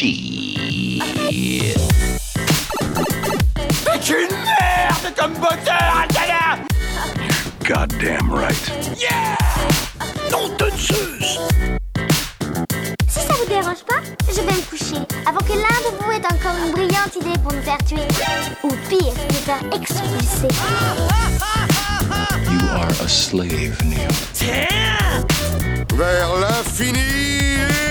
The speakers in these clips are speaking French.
Shit. C'est une merde comme moteur, Atala Goddamn right. Yeah Non de Zeus Si ça vous dérange pas, je vais me coucher avant que l'un de vous ait encore une brillante idée pour nous faire tuer. Ou pire, nous faire expulser. You are a slave, Neo. Tiens Vers l'infini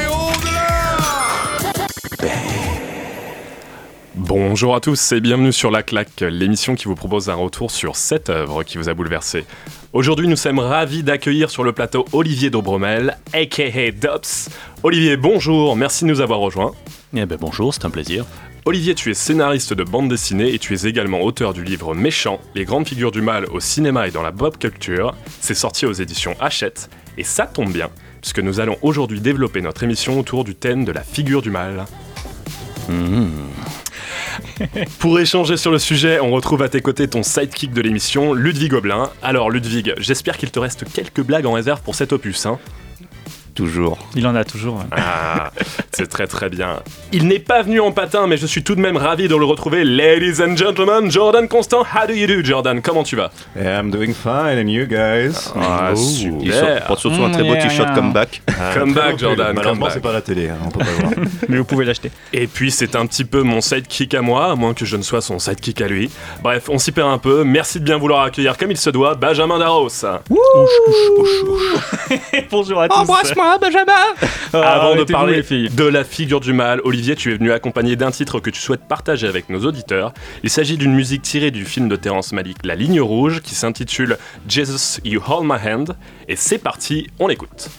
Bonjour à tous et bienvenue sur La Claque, l'émission qui vous propose un retour sur cette œuvre qui vous a bouleversé. Aujourd'hui, nous sommes ravis d'accueillir sur le plateau Olivier Dobromel, aka Dops. Olivier, bonjour, merci de nous avoir rejoints. Eh ben bonjour, c'est un plaisir. Olivier, tu es scénariste de bande dessinée et tu es également auteur du livre Méchant, les grandes figures du mal au cinéma et dans la pop culture. C'est sorti aux éditions Hachette et ça tombe bien, puisque nous allons aujourd'hui développer notre émission autour du thème de la figure du mal. Pour échanger sur le sujet, on retrouve à tes côtés ton sidekick de l'émission, Ludwig Gobelin. Alors Ludwig, j'espère qu'il te reste quelques blagues en réserve pour cet opus. Hein Toujours. Il en a toujours. ouais. ah, c'est très très bien. Il n'est pas venu en patin, mais je suis tout de même ravi de le retrouver. Ladies and gentlemen, Jordan Constant, how do you do, Jordan? Comment tu vas? I'm doing fine, and you guys? Ah, Il super. sort- porte surtout un très beau t-shirt yeah. comeback. Comeback, Jordan, Malheureusement, c'est pas la télé, hein, on peut pas voir. Mais vous pouvez l'acheter. Et puis c'est un petit peu mon sidekick à moi, à moins que je ne sois son sidekick à lui. Bref, on s'y perd un peu. Merci de bien vouloir accueillir comme il se doit Benjamin Darros. Bonjour à tous. Embrasse-moi, Benjamin Ah, Avant de arrêtez-vous, parler les filles. de la figure du mal, Olivier, tu es venu accompagné d'un titre que tu souhaites partager avec nos auditeurs. Il s'agit d'une musique tirée du film de Terrence Malick, La Ligne Rouge, qui s'intitule Jesus, You Hold My Hand. Et c'est parti, on l'écoute.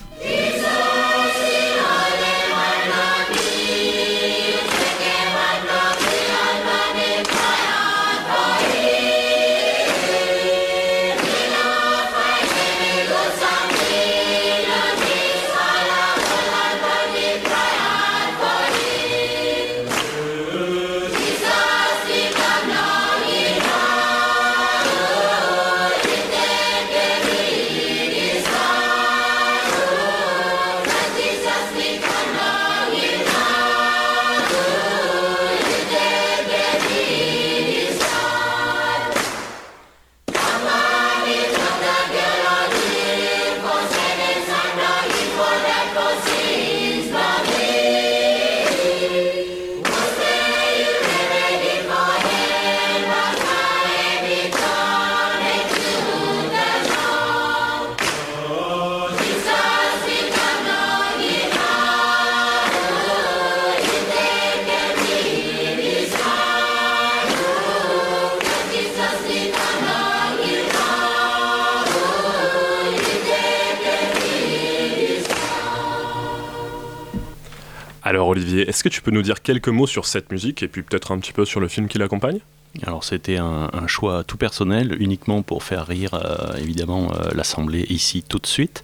Alors Olivier, est-ce que tu peux nous dire quelques mots sur cette musique et puis peut-être un petit peu sur le film qui l'accompagne? Alors c'était un, choix tout personnel, uniquement pour faire rire euh, évidemment euh, l'Assemblée ici tout de suite.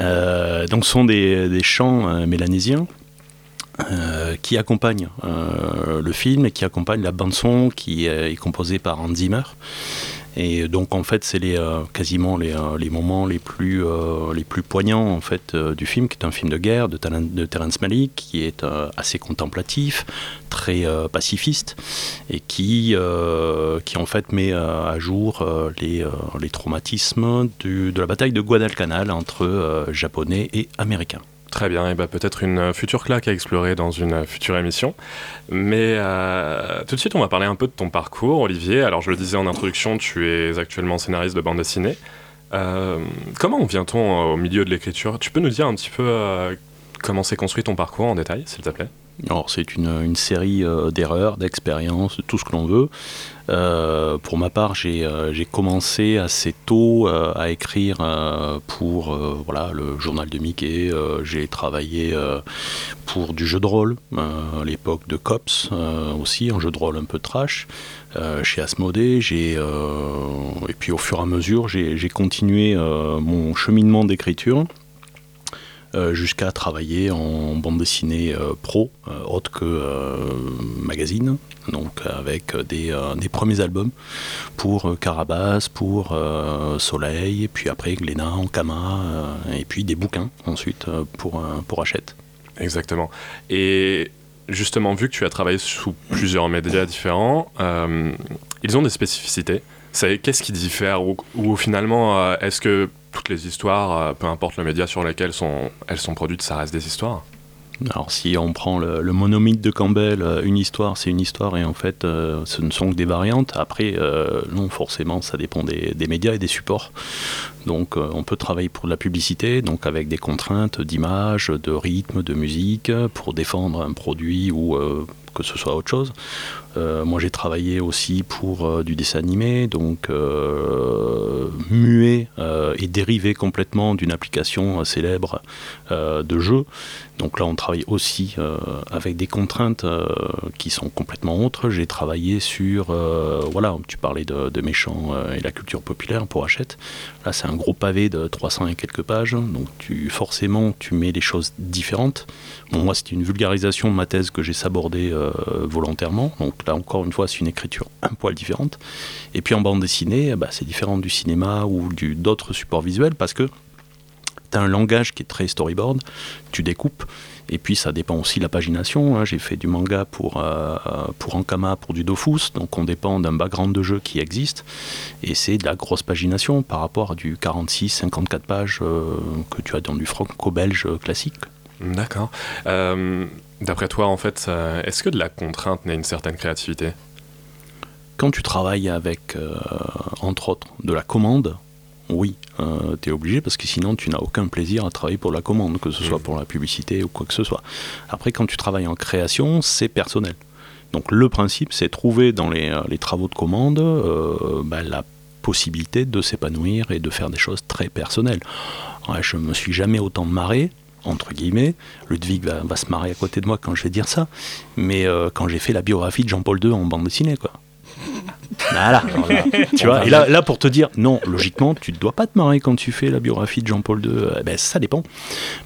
Euh, donc ce sont des, chants mélanésiens. qui accompagnent le film et qui accompagnent la bande son qui est, est composée par Hans Zimmer et donc en fait c'est les, euh, quasiment les, euh, les moments les plus, euh, les plus poignants en fait du film qui est un film de guerre de, Terrence Malick qui est assez contemplatif très pacifiste et qui, qui en fait met à jour les, les traumatismes de la bataille de Guadalcanal entre japonais et américains. Très bien, et bah peut-être une future claque à explorer dans une future émission. Mais euh, tout de suite, on va parler un peu de ton parcours, Olivier. Alors, je le disais en introduction, tu es actuellement scénariste de bande dessinée. Euh, comment vient-on euh, au milieu de l'écriture? Tu peux nous dire un petit peu comment s'est construit ton parcours en détail, s'il te plaît? Alors c'est une, série euh, d'erreurs, d'expériences, de tout ce que l'on veut. Euh, pour ma part, j'ai euh, commencé assez tôt à écrire pour voilà, le journal de Mickey. J'ai travaillé pour du jeu de rôle, à l'époque de Cops aussi, un jeu de rôle un peu trash. chez Asmodée, j'ai et puis au fur et à mesure, j'ai continué mon cheminement d'écriture jusqu'à travailler en bande dessinée euh, pro, euh, autre que euh, magazine, donc avec des, euh, des premiers albums pour euh, Carabas, pour euh, Soleil, puis après Glénat, Ankama, euh, et puis des bouquins ensuite euh, pour, euh, pour Hachette. Exactement. Et justement, vu que tu as travaillé sous plusieurs médias différents, euh, ils ont des spécificités. Qu'est-ce qui diffère ou, finalement, euh, est-ce que toutes les histoires, euh, peu importe le média sur lequel elles sont produites, ça reste des histoires? Alors si on prend le, le monomythe de Campbell, euh, une histoire c'est une histoire et en fait ce ne sont que des variantes. Après, non forcément ça dépend des, médias et des supports. Donc on peut travailler pour de la publicité, donc avec des contraintes d'image, de rythme, de musique, pour défendre un produit ou que ce soit autre chose. Euh, moi j'ai travaillé aussi pour euh, du dessin animé, donc euh, muet et dérivé complètement d'une application célèbre de jeu. Donc là on travaille aussi avec des contraintes qui sont complètement autres. J'ai travaillé sur, voilà, tu parlais de, méchants et la culture populaire pour Hachette. Là c'est un gros pavé de 300 et quelques pages, donc tu, forcément tu mets les choses différentes. Moi c'était une vulgarisation de ma thèse que j'ai sabordée volontairement, là encore une fois c'est une écriture un poil différente. Et puis en bande dessinée, bah, c'est différent du cinéma ou d'autres supports visuels parce que tu as un langage qui est très storyboard, tu découpes, et puis ça dépend aussi de la pagination. hein. J'ai fait du manga pour, euh, pour Ankama, pour du Dofus, donc on dépend d'un background de jeu qui existe, et c'est de la grosse pagination par rapport à du 46-54 pages euh, que tu as dans du franco-belge classique. D'accord. Euh, D'après toi, en fait, euh, est-ce que de la contrainte naît une certaine créativité? Quand tu travailles avec, euh, entre autres, de la commande, oui, tu es obligé parce que sinon tu n'as aucun plaisir à travailler pour la commande, que ce soit Mhm. pour la publicité ou quoi que ce soit. Après, quand tu travailles en création, c'est personnel. Donc le principe, c'est trouver dans les, euh, les travaux de commande euh, bah, la possibilité de s'épanouir et de faire des choses très personnelles. Ouais, je me suis jamais autant marré, entre guillemets. Ludwig va, va se marrer à côté de moi quand je vais dire ça, mais euh, quand j'ai fait la biographie de Jean-Paul II en bande dessinée, quoi. Voilà. tu vois, et là, là, pour te dire, non, logiquement, tu ne dois pas te marrer quand tu fais la biographie de Jean-Paul II. Eh ben, ça dépend.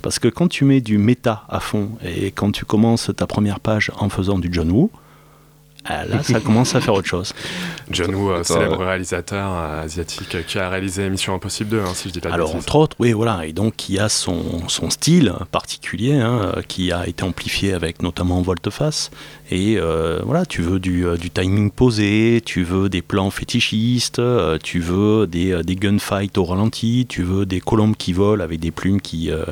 Parce que quand tu mets du méta à fond et quand tu commences ta première page en faisant du John Woo, là, ça commence à faire autre chose. John Woo, Attends, célèbre ouais. réalisateur euh, asiatique euh, qui a réalisé Mission Impossible 2, hein, si je dis pas de Alors, bêtises. entre autres, oui, voilà. Et donc, qui a son, son style particulier, hein, euh, qui a été amplifié avec notamment Volteface. Et euh, voilà, tu veux du, du timing posé, tu veux des plans fétichistes, tu veux des, des gunfights au ralenti, tu veux des colombes qui volent avec des plumes qui, euh,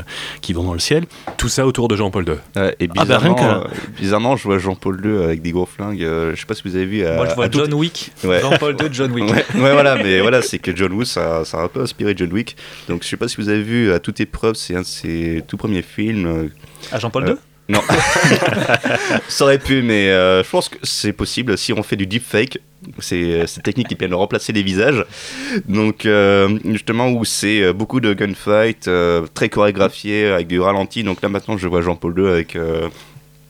qui vont dans le ciel. Tout ça autour de Jean-Paul II. Et Ah bah, rien bizarrement, que- bizarrement, je vois Jean-Paul II avec des gros flingues. Euh, je sais pas si vous avez vu. à- Moi, je vois à tout- John Wick. Ouais. Jean-Paul II, John Wick. Ouais, ouais, voilà, mais voilà, c'est que John Woo, ça, ça a un peu inspiré John Wick. Donc, je sais pas si vous avez vu à toute épreuve, c'est un de ses tout premiers films. euh, Ah, Jean-Paul Euh, II Non, ça aurait pu, mais euh, je pense que c'est possible si on fait du deepfake. C'est cette technique qui permet de remplacer les visages. Donc, euh, justement, où c'est euh, beaucoup de gunfight, euh, très chorégraphié, avec du ralenti. Donc là, maintenant, je vois Jean-Paul II avec euh,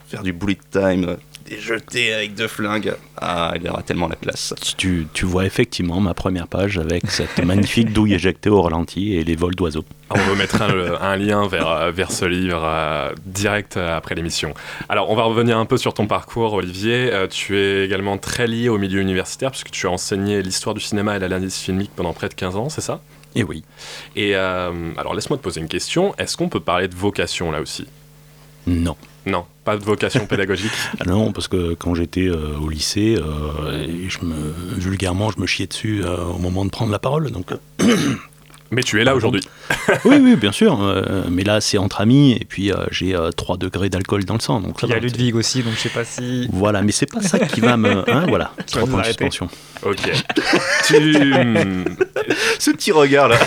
faire du bullet time, euh, des jetés avec deux flingues. Ah, il aura tellement la classe. Tu, tu vois effectivement ma première page avec cette magnifique douille éjectée au ralenti et les vols d'oiseaux. On vous mettra un, un lien vers, vers ce livre euh, direct euh, après l'émission. Alors, on va revenir un peu sur ton parcours, Olivier. Euh, tu es également très lié au milieu universitaire, puisque tu as enseigné l'histoire du cinéma et l'analyse filmique pendant près de 15 ans, c'est ça? Et oui. Et euh, alors, laisse-moi te poser une question. Est-ce qu'on peut parler de vocation là aussi? Non. Non, pas de vocation pédagogique. Ah non, parce que quand j'étais euh, au lycée, euh, et je me, vulgairement, je me chiais dessus euh, au moment de prendre la parole. Donc, Mais tu es là aujourd'hui. oui, oui, bien sûr. euh, mais là, c'est entre amis, et puis euh, j'ai euh, 3 degrés d'alcool dans le sang. Donc ça Il y a Ludwig aussi, donc je sais pas si. Voilà, mais c'est pas ça qui va me. Hein, voilà, Qui va trois nous points de suspension. Ok. tu... Ce petit regard là.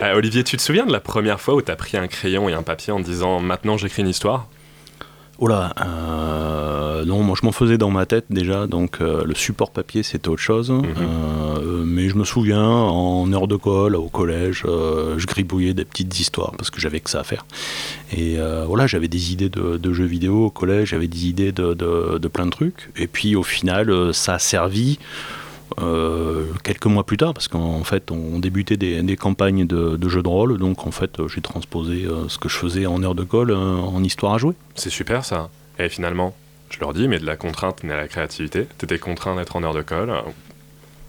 Euh, Olivier, tu te souviens de la première fois où tu as pris un crayon et un papier en disant maintenant j'écris une histoire? Oh là, euh, non, moi je m'en faisais dans ma tête déjà, donc euh, le support papier c'était autre chose. Euh, mais je me souviens, en heure de colle, au collège, je gribouillais des petites histoires parce que j'avais que ça à faire. Et voilà, j'avais des idées de, de jeux vidéo au collège, j'avais des idées de, de- de plein de trucs. Et puis au final, ça a servi. Euh, quelques mois plus tard, parce qu'en fait on débutait des, des campagnes de, de jeux de rôle, donc en fait j'ai transposé euh, ce que je faisais en heure de colle euh, en histoire à jouer. C'est super ça. Et finalement, je leur dis, mais de la contrainte naît la créativité. T'étais contraint d'être en heure de colle.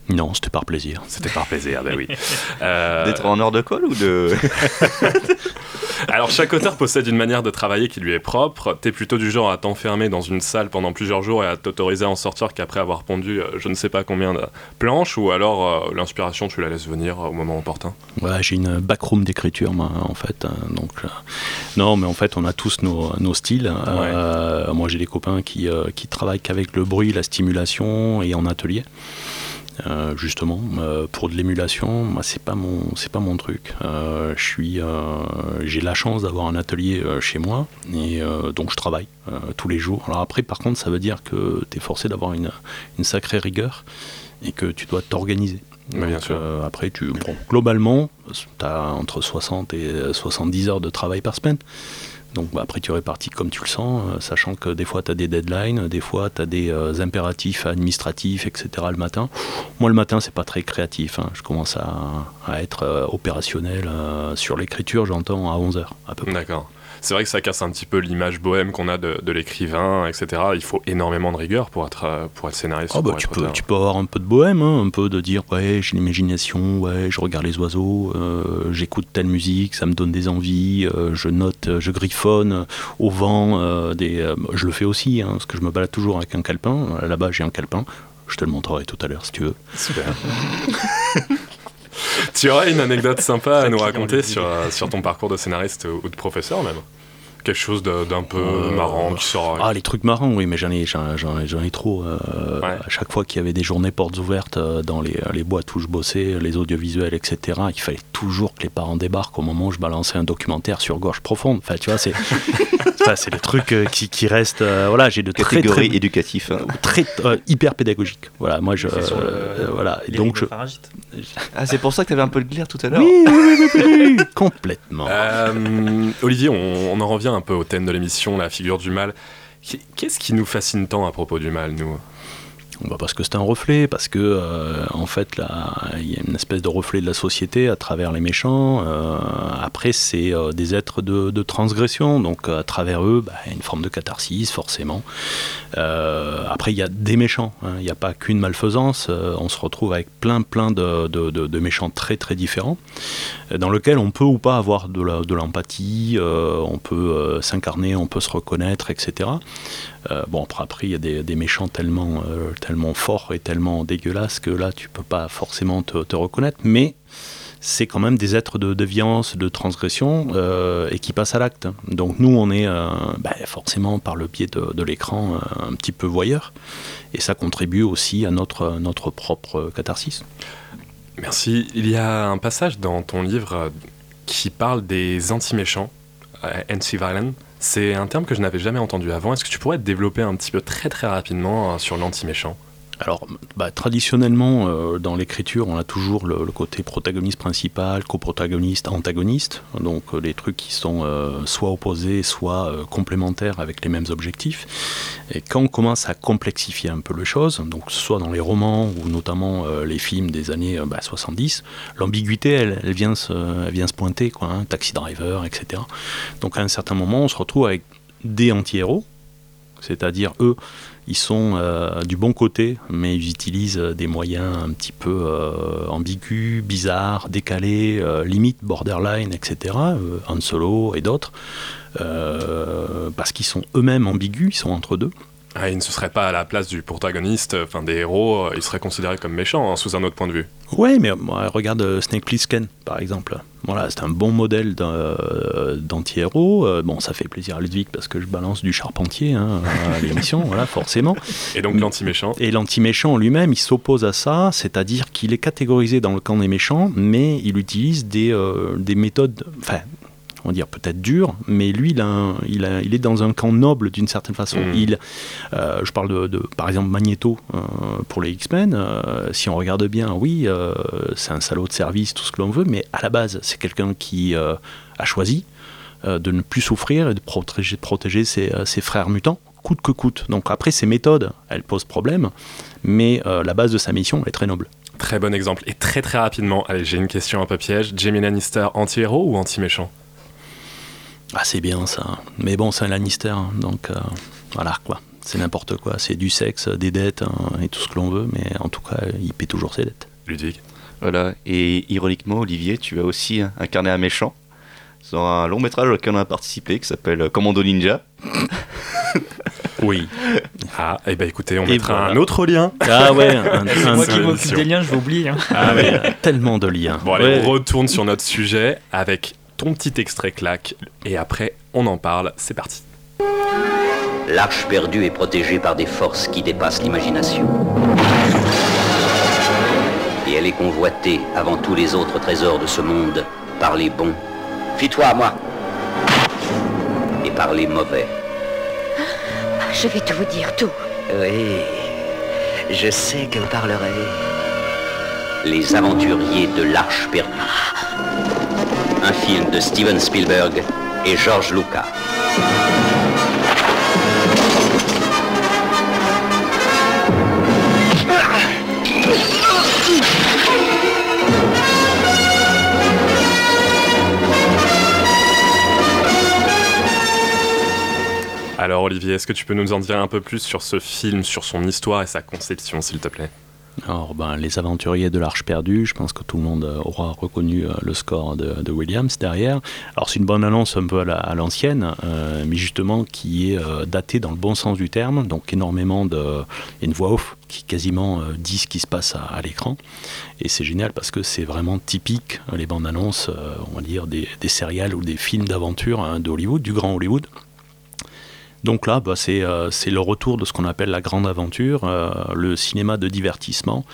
Non, c'était par plaisir. C'était par plaisir, ben oui. Euh, D'être en hors de colle ou de. Alors chaque auteur possède une manière de travailler qui lui est propre. T'es plutôt du genre à t'enfermer dans une salle pendant plusieurs jours et à t'autoriser à en sortir qu'apraprès avoir pondu euh, je ne sais pas combien de planches ou alors euh, l'inspiration tu la laisses venir au moment opportun? Ouais, j'ai une backroom d'écriture, moi, en fait. hein, donc, euh, non, mais en fait, on a tous nos, nos styles. Euh, moi, j'ai des copains qui, euh, qui travaillent qu'avec le bruit, la stimulation et en atelier. Euh, justement, euh, pour de l'émulation, moi, c'est pas mon, c'est pas mon truc. Euh, je suis, j'ai la chance d'avoir un atelier chez moi et donc je travaille tous les jours. Alors après, par contre, ça veut dire que tu es forcé d'avoir une, une sacrée rigueur et que tu dois t'organiser. Oui, bien sûr. après, tu, bon, globalement, tu as entre 60 et euh, 70 heures de travail par semaine. Donc bah, après, tu répartis comme tu le sens, euh, sachant que des fois, tu as des deadlines, des fois, tu as des euh, impératifs administratifs, etc. le matin. Moi, le matin, c'est pas très créatif. hein. Je commence à, à être euh, opérationnel sur l'écriture, j'entends, à 11 heures à peu près. D'accord. C'est vrai que ça casse un petit peu l'image bohème qu'on a de, de l'écrivain, etc. Il faut énormément de rigueur pour être, euh, pour être scénariste. Ou bah, tu, peux, tu peux avoir un peu de bohème, hein, un peu de dire ouais j'ai l'imagination, ouais je regarde les oiseaux, euh, j'écoute telle musique, ça me donne des envies, euh, je note, je griffonne au vent, euh, des, euh, je le fais aussi, hein, parce que je me balade toujours avec un calepin, là-bas j'ai un calepin, je te le montrerai tout à l'heure si tu veux. Super. tu aurais une anecdote sympa à nous raconter sur, sur ton parcours de scénariste ou de professeur même Quelque chose d'un peu Euh, marrant qui sort. Ah les trucs marrants oui mais j'en ai, j'en, j'en ai- trop. euh, Ouais. À chaque fois qu'il y avait des journées portes ouvertes euh, dans les, les boîtes où je bossais, les audiovisuels etc, il fallait toujours que les parents débarquent au moment où je balançais un documentaire sur gorge profonde. Enfin tu vois c'est, enfin, c'est le truc euh, qui, qui reste. euh, voilà j'ai de très très, éducatif. hein. très euh, hyper pédagogique. Voilà moi je le- euh, voilà Et donc je. Ah, c'est pour ça que t'avais un peu de glaire tout à l'heure. oui, oui, oui, oui, oui, complètement. Euh, Olivier, on, on en revient un peu au thème de l'émission, la figure du mal. Qu- Qu'est-ce qui nous fascine tant à propos du mal, nous? Bah, parce que c'est un reflet, parce que euh, en fait il y a une espèce de reflet de la société à travers les méchants. Euh, après, c'est euh, des êtres de, transgression, donc à travers eux, bah, une forme de catharsis forcément. Après, il y a des méchants, hein. il n'y a pas qu'une malfaisance. On se retrouve avec plein plein de, de- méchants très très différents, dans lequel on peut ou pas avoir de l'empathie, on peut s'incarner, on peut se reconnaître, etc. Euh, bon, après, il y a des, méchants tellement, euh, tellement forts et tellement dégueulasses que là, tu peux pas forcément te, reconnaître, mais c'est quand même des êtres de déviance, de transgression, euh, et qui passent à l'acte. Donc nous, on est bah, forcément par le biais de, l'écran un petit peu voyeur, et ça contribue aussi à notre, propre catharsis. Merci. Il y a un passage dans ton livre qui parle des anti-méchants, anti-violent. C'est un terme que je n'avais jamais entendu avant. Est-ce que tu pourrais développer un petit peu très très rapidement euh, sur l'anti-méchant? Alors, bah, traditionnellement, euh, dans l'écriture, on a toujours le, côté protagoniste principal, coprotagoniste, antagoniste. Donc, euh, les trucs qui sont euh, soit opposés, soit euh, complémentaires avec les mêmes objectifs. Et quand on commence à complexifier un peu les choses, donc soit dans les romans ou notamment les films des années euh, bah, 70, l'ambiguïté, elle, elle vient se, elle vient se pointer, quoi, hein, Taxi Driver, etc. Donc, à un certain moment, on se retrouve avec des anti-héros, c'est-à-dire eux, ils sont euh, du bon côté, mais ils utilisent euh, des moyens un petit peu euh, ambigus, bizarres, décalés, euh, limite borderline, etc. Han Solo et d'autres, parce qu'ils sont eux-mêmes ambigus, ils sont entre deux. Ah, Il ne se serait pas à la place du protagoniste, euh, enfin des héros, euh, il serait considéré comme méchant hein, sous un autre point de vue. Ouais, mais moi, regarde euh, Snake Plissken, par exemple. Voilà, c'est un bon modèle euh, d'anti-héros. Euh, bon, ça fait plaisir à Ludwig parce que je balance du charpentier hein, à l'émission, voilà, forcément. Et donc l'anti-méchant, Et l'anti-méchant lui-même, il s'oppose à ça, c'est-à-dire qu'il est catégorisé dans le camp des méchants, mais il utilise des, euh, des méthodes, enfin, on va dire peut-être dures, mais lui, il, a un- il, a- il est dans un camp noble d'une certaine façon. Mm. Il, euh, je parle de, de, par exemple, Magneto euh, pour les X-Men. euh, si on regarde bien, oui, c'est un salaud de service, tout ce que l'on veut, mais à la base, c'est quelqu'un qui a choisi de ne plus souffrir et de protéger, ses, ses frères mutants, coûte que coûte. Donc après, ses méthodes, elles posent problème, mais euh, la base de sa mission, elle est très noble. très bon exemple. Et très très rapidement, allez, j'ai une question un peu piège. Jamie Lannister, anti-héros ou anti-méchant Ah, c'est bien ça. Mais bon, c'est un Lannister, hein, donc euh, voilà quoi. C'est n'importe quoi. C'est du sexe, des dettes hein, et tout ce que l'on veut, mais en tout cas, il paie toujours ses dettes. Ludwig. Voilà. Et ironiquement, Olivier, tu as aussi incarné un méchant dans un long métrage auquel on a participé qui s'appelle Commando Ninja. Oui. Ah, et ben écoutez, on Et mettra voilà. un autre lien. Ah ouais, un, un- moi qui m'occupe des liens, je vais oublier. hein. ah ouais, tellement de liens. Bon, allez, Ouais. on retourne sur notre sujet avec ton petit extrait claque. Et après, on en parle. C'est parti. L'arche perdue est protégée par des forces qui dépassent l'imagination. Et elle est convoitée avant tous les autres trésors de ce monde par les bons. Fie-toi à moi. Et par les mauvais. Je vais tout vous dire, tout. Oui, je sais que vous parlerez. Les aventuriers de l'Arche perdue. Un film de Steven Spielberg et George Lucas. Alors, Olivier, est-ce que tu peux nous en dire un peu plus sur ce film, sur son histoire et sa conception, s'il te plaît? Alors, ben, Les Aventuriers de l'Arche perdue, je pense que tout le monde euh, aura reconnu euh, le score de, Williams derrière. Alors, c'est une bonne annonce un peu à la- à l'ancienne, euh, mais justement qui est datée dans le bon sens du terme. Donc, énormément de. Une voix off qui quasiment dit ce qui se passe à, l'écran. Et c'est génial parce que c'est vraiment typique, les bandes annonces, on va dire, des, des céréales ou des films d'aventure hein, d'Hollywood, du grand Hollywood. Donc là, bah, c'est euh, c'est le retour de ce qu'on appelle la grande aventure, euh, le cinéma de divertissement.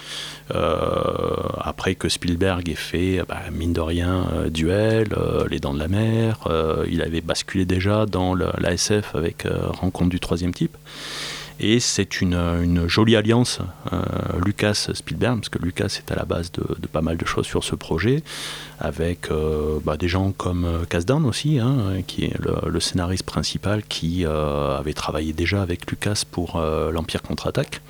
Euh, après que Spielberg ait fait, bah, mine de rien, Duel, Les Dents de la Mer, il avait basculé déjà dans le- la SF avec Rencontre du troisième type. Et c'est une, jolie alliance, euh, Lucas-Spielberg, parce que Lucas est à la base de, pas mal de choses sur ce projet, avec euh, bah, des gens comme euh, Kasdan aussi, hein, qui est le, scénariste principal, qui avait travaillé déjà avec Lucas pour l'Empire contre-attaque.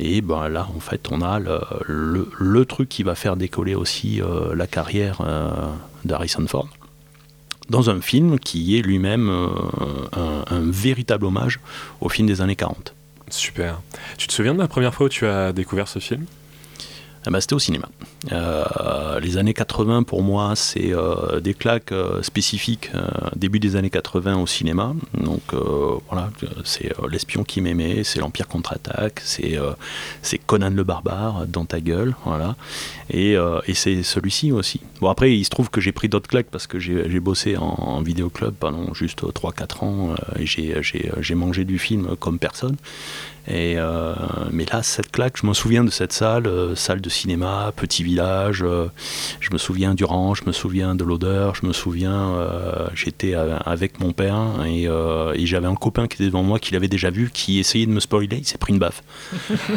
Et ben là, en fait, on a le, truc qui va faire décoller aussi la carrière euh, d'Harrison Ford dans un film qui est lui-même euh, un, un véritable hommage au film des années 40. Super. Tu te souviens de la première fois où tu as découvert ce film? Ah bah, C'était au cinéma. Euh, les années 80, pour moi, c'est euh, des claques euh, spécifiques, début des années 80 au cinéma. Donc voilà, c'est L'espion qui m'aimait, c'est l'Empire contre-attaque, c'est Conan le barbare, dans ta gueule, voilà. Et, et c'est celui-ci aussi. Bon, après, il se trouve que j'ai pris d'autres claques parce que j'ai bossé en, en vidéoclub pendant juste 3-4 ans et j'ai- mangé du film comme personne. Et mais là, cette claque, je me souviens de cette salle, salle de cinéma, petit village. euh, je me souviens du rang, je me souviens de l'odeur, je me souviens, euh, j'étais avec mon père et, euh, et j'avais un copain qui était devant moi, qui l'avait déjà vu, qui essayait de me spoiler, il s'est pris une baffe.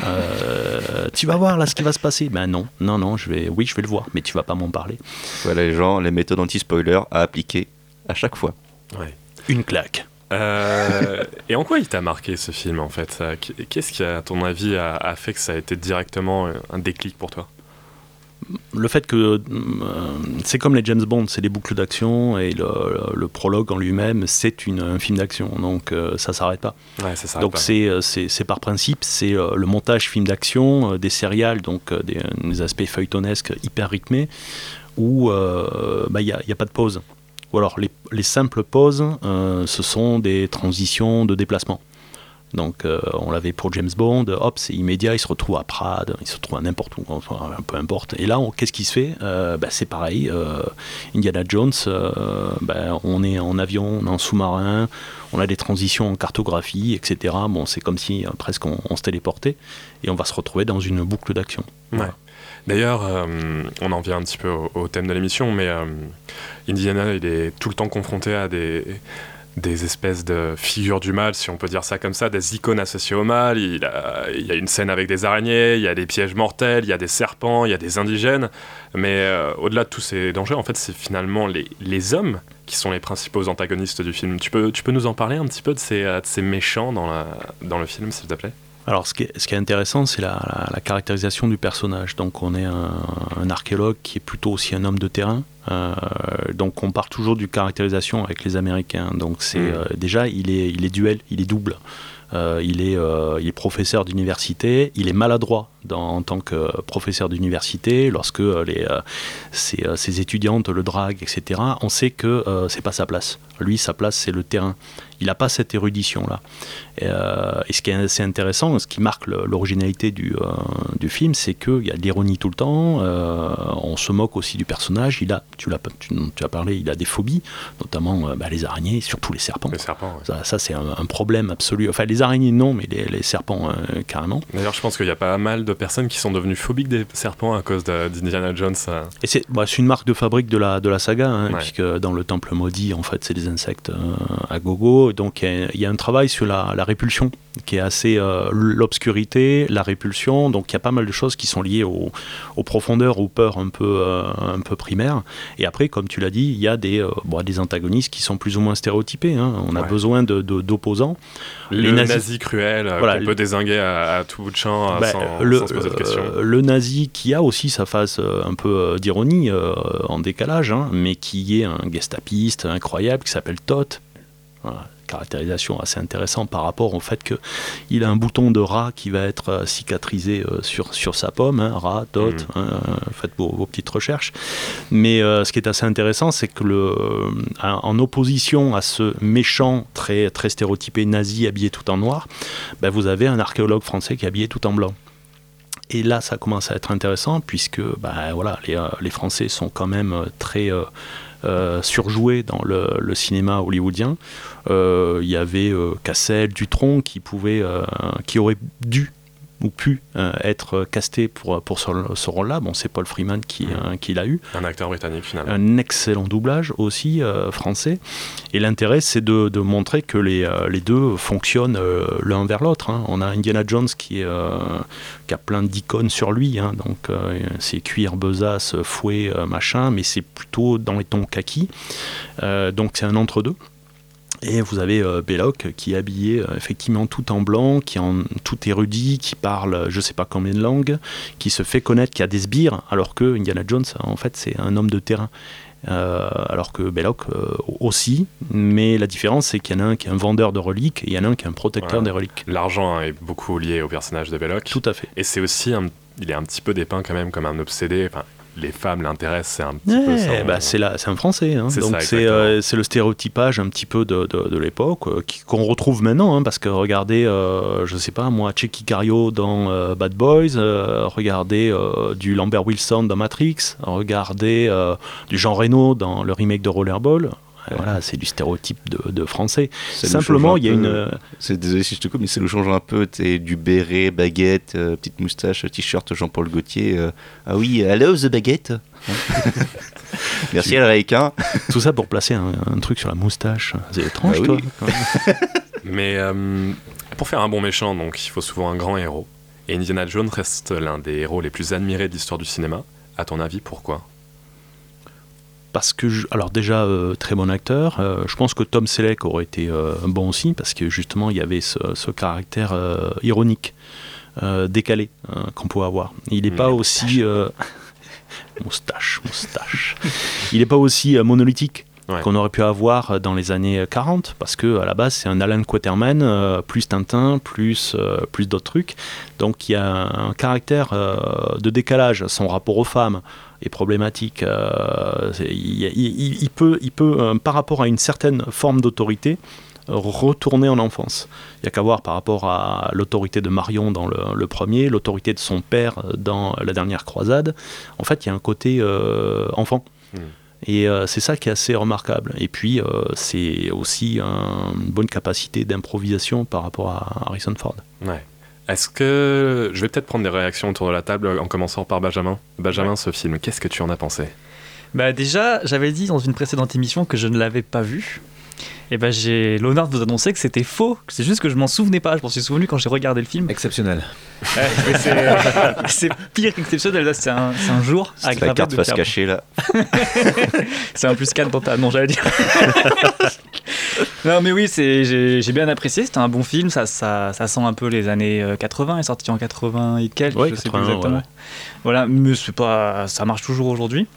Euh, tu vas voir là ce qui va se passer. Ben non, non, non, je vais, oui, je vais le voir, mais tu vas pas m'en parler. Voilà les gens, les méthodes anti-spoiler à appliquer à chaque fois. Ouais. Une claque. Euh, et en quoi il t'a marqué ce film en fait Euh, Qu'est-ce qui, à ton avis, a, a fait que ça a été directement un déclic pour toi? Le fait que euh, c'est comme les James Bond, c'est des boucles d'action et le, le prologue en lui-même, c'est un film d'action, donc euh, ça s'arrête pas. Ouais, ça s'arrête Donc c'est euh, par principe, c'est euh, le montage film d'action, euh, des céréales, donc euh, des, des aspects feuilletonesques hyper rythmés, où euh, bah, il n'y a pas de pause. Ou alors les, les simples pauses, euh, ce sont des transitions de déplacement. Donc euh, on l'avait pour James Bond, hop, c'est immédiat, il se retrouve à Prades, il se retrouve à n'importe où, peu importe. Et là, qu'est-ce qui se fait? Euh, bah, C'est pareil, euh, Indiana Jones, bah, on est en avion, on est en sous-marin, on a des transitions en cartographie, etc. Bon, c'est comme si presque on, on se téléportait, et on va se retrouver dans une boucle d'action. Ouais. D'ailleurs, euh, on en vient un petit peu au, thème de l'émission, mais euh, Indiana, il est tout le temps confronté à des, espèces de figures du mal, si on peut dire ça comme ça, des icônes associées au mal. Il, y a une scène avec des araignées, il y a des pièges mortels, il y a des serpents, il y a des indigènes. Mais euh, au-delà de tous ces dangers, en fait, c'est finalement les, hommes qui sont les principaux antagonistes du film. Tu peux, tu peux nous en parler un petit peu de ces, méchants dans le film, s'il te plaît? Alors, ce qui est, ce qui est intéressant, c'est la, la- la caractérisation du personnage. Donc, on est un, un archéologue qui est plutôt aussi un homme de terrain. Euh, donc, on part toujours du caractérisation avec les Américains. Donc, c'est Mm. euh, déjà, il est, il est duel, il est double. Euh, il, est, euh, il est professeur d'université, il est maladroit dans- en tant que professeur d'université, lorsque les, euh, ses, ses étudiantes le draguent, etc. On sait que c'est pas sa place. Lui, sa place, c'est le terrain. Il n'a pas cette érudition-là. Et, euh, et ce qui est assez intéressant, ce qui marque l'originalité du, euh, du film, c'est qu'il y a de l'ironie tout le temps. euh, on se moque aussi du personnage. Il a, tu, l'as, tu, tu as parlé, il a des phobies, notamment bah, les araignées, surtout les serpents. Les serpents, ouais. Ça, ça, c'est un, un problème absolu. Enfin, les araignées, non, mais les, les serpents, carrément. D'ailleurs, je pense qu'il y a pas mal de personnes qui sont devenues phobiques des serpents à cause d'Indiana Jones. euh. Et c'est bah, c'est une marque de fabrique de la, de la saga, hein, Ouais. puisque dans le temple maudit, en fait, c'est des insectes à gogo. Donc il y a- il y, a un travail sur la, la répulsion qui est assez. euh, L'obscurité, la répulsion. Donc il y a pas mal de choses qui sont liées au- aux profondeurs, aux peurs un peu, euh, un peu primaires. Et après, comme tu l'as dit, il y a des, euh, bon, des antagonistes qui sont plus ou moins stéréotypés. hein. On a Ouais. besoin de- de- d'opposants. Le nazi, cruel euh, Voilà, qu'on peut désinguer à, à tout bout de champ euh, Bah, sans, le, sans se poser de questions. le nazi qui a aussi sa euh, un peu d'ironie en décalage, hein, mais qui est un gestapiste incroyable qui s'appelle Toth. Voilà, caractérisation assez intéressante par rapport au fait qu'il a un bouton de rat qui va être euh, cicatrisé euh, sur, sur sa pomme, hein, rat, Toth, Mhm. hein, euh, faites vos, vos petites recherches. Mais euh, ce qui est assez intéressant, c'est que le, en opposition à ce méchant très, très stéréotypé nazi habillé tout en noir, ben, vous avez un archéologue français qui est habillé tout en blanc. Et là, ça commence à être intéressant puisque bah, voilà, les, les Français sont quand même très euh, euh, surjoués dans le, le cinéma hollywoodien. Euh, Il y avait euh, Cassel, Dutronc qui, pouvaient, euh, qui auraient dû ou pu euh, être castés pour, pour ce, ce rôle-là. Bon, c'est Paul Freeman qui, euh, qui l'a eu Un acteur britannique finalement. un excellent doublage aussi euh, français. Et l'intérêt, c'est de, de montrer que les, les deux fonctionnent l'un vers l'autre. hein. On a Indiana Jones qui, qui a plein d'icônes sur lui, hein. donc c'est cuir, besace, fouet, machin, mais c'est plutôt dans les tons kaki. Donc c'est un entre-deux. Et vous avez euh, Belloc qui est habillé euh, effectivement tout en blanc, qui est en tout érudit, qui parle euh, je sais pas combien de langues, qui se fait connaître, qui a des sbires, alors que Indiana Jones en fait c'est un homme de terrain. Euh, alors que Belloc aussi, mais la différence c'est qu'il y en a un qui est un vendeur de reliques et il y en a un qui est un protecteur Ouais. des reliques. L'argent est beaucoup lié au personnage de Belloc. Tout à fait. Et c'est aussi, un- il est un petit peu dépeint quand même comme un obsédé. Enfin, les femmes l'intéressent, c'est un petit peu ça. bah, on- c'est un français, hein. C'est donc c'est euh, c'est le stéréotypage un petit peu de, de- de l'époque euh, qui- qu'on retrouve maintenant, hein, parce que regardez, euh, je sais pas moi, Checky Cario dans euh, Bad Boys, regardez du Lambert Wilson dans Matrix, regardez du Jean Reno dans le remake de Rollerball. Voilà, c'est du stéréotype de, de français. Simplement, il y a peu. une. euh, C'est désolé si je te coupe, mais ça nous change un peu. T'es du béret, baguette, euh, petite moustache, t-shirt Jean-Paul Gaultier. euh, ah oui, hello the baguette. Merci à l'américain. Tout ça pour placer un, un truc sur la moustache. C'est étrange, Bah toi. Mais euh, pour faire un bon méchant, donc, il faut souvent un grand héros. Et Indiana Jones reste l'un des héros les plus admirés de l'histoire du cinéma. À ton avis, pourquoi? Parce que, je- alors déjà, euh, très bon acteur. Euh, je pense que Tom Selleck aurait été euh, bon aussi, parce que justement, il y avait ce, ce caractère ironique, décalé, hein, qu'on peut avoir. Il n'est Mmh, pas aussi. moustache, moustache. Il n'est pas aussi monolithique. Ouais. qu'on aurait pu avoir dans les années 40 parce que à la base c'est un Alan Quaterman euh, plus Tintin plus euh, plus d'autres trucs donc il y a un caractère euh, de décalage son rapport aux femmes est problématique il, il- il peut il peut par rapport à une certaine forme d'autorité retourner en enfance. Il n'y a qu'à voir par rapport à l'autorité de Marion dans le, le premier, l'autorité de son père dans la dernière croisade. En fait, il y a un côté euh, enfant. Mm. Et euh, c'est ça qui est assez remarquable. Et puis, euh, c'est aussi un- une bonne capacité d'improvisation par rapport à Harrison Ford. Ouais. Est-ce que. Je vais peut-être prendre des réactions autour de la table en commençant par Benjamin. Benjamin, ce film, qu'est-ce que tu en as pensé? Bah déjà, j'avais dit dans une précédente émission que je ne l'avais pas vu. Et ben j'ai l'honneur de vous annoncer que c'était faux. C'est juste que je m'en souvenais pas. Je m'en suis souvenu quand j'ai regardé le film. Exceptionnel. Ouais, mais c'est- pire qu'exceptionnel. C'est un, un jour C'est la carte face carbone. cachée là. C'est un plus 4 dans ta. Non, j'allais dire. non, mais oui, j'ai, bien apprécié. C'était un bon film. Ça, ça, ça sent un peu les années euh, 80. Il est sorti en 80 et quelques. Ouais, je sais plus 80, exactement. ouais. Voilà, mais pas, ça marche toujours aujourd'hui.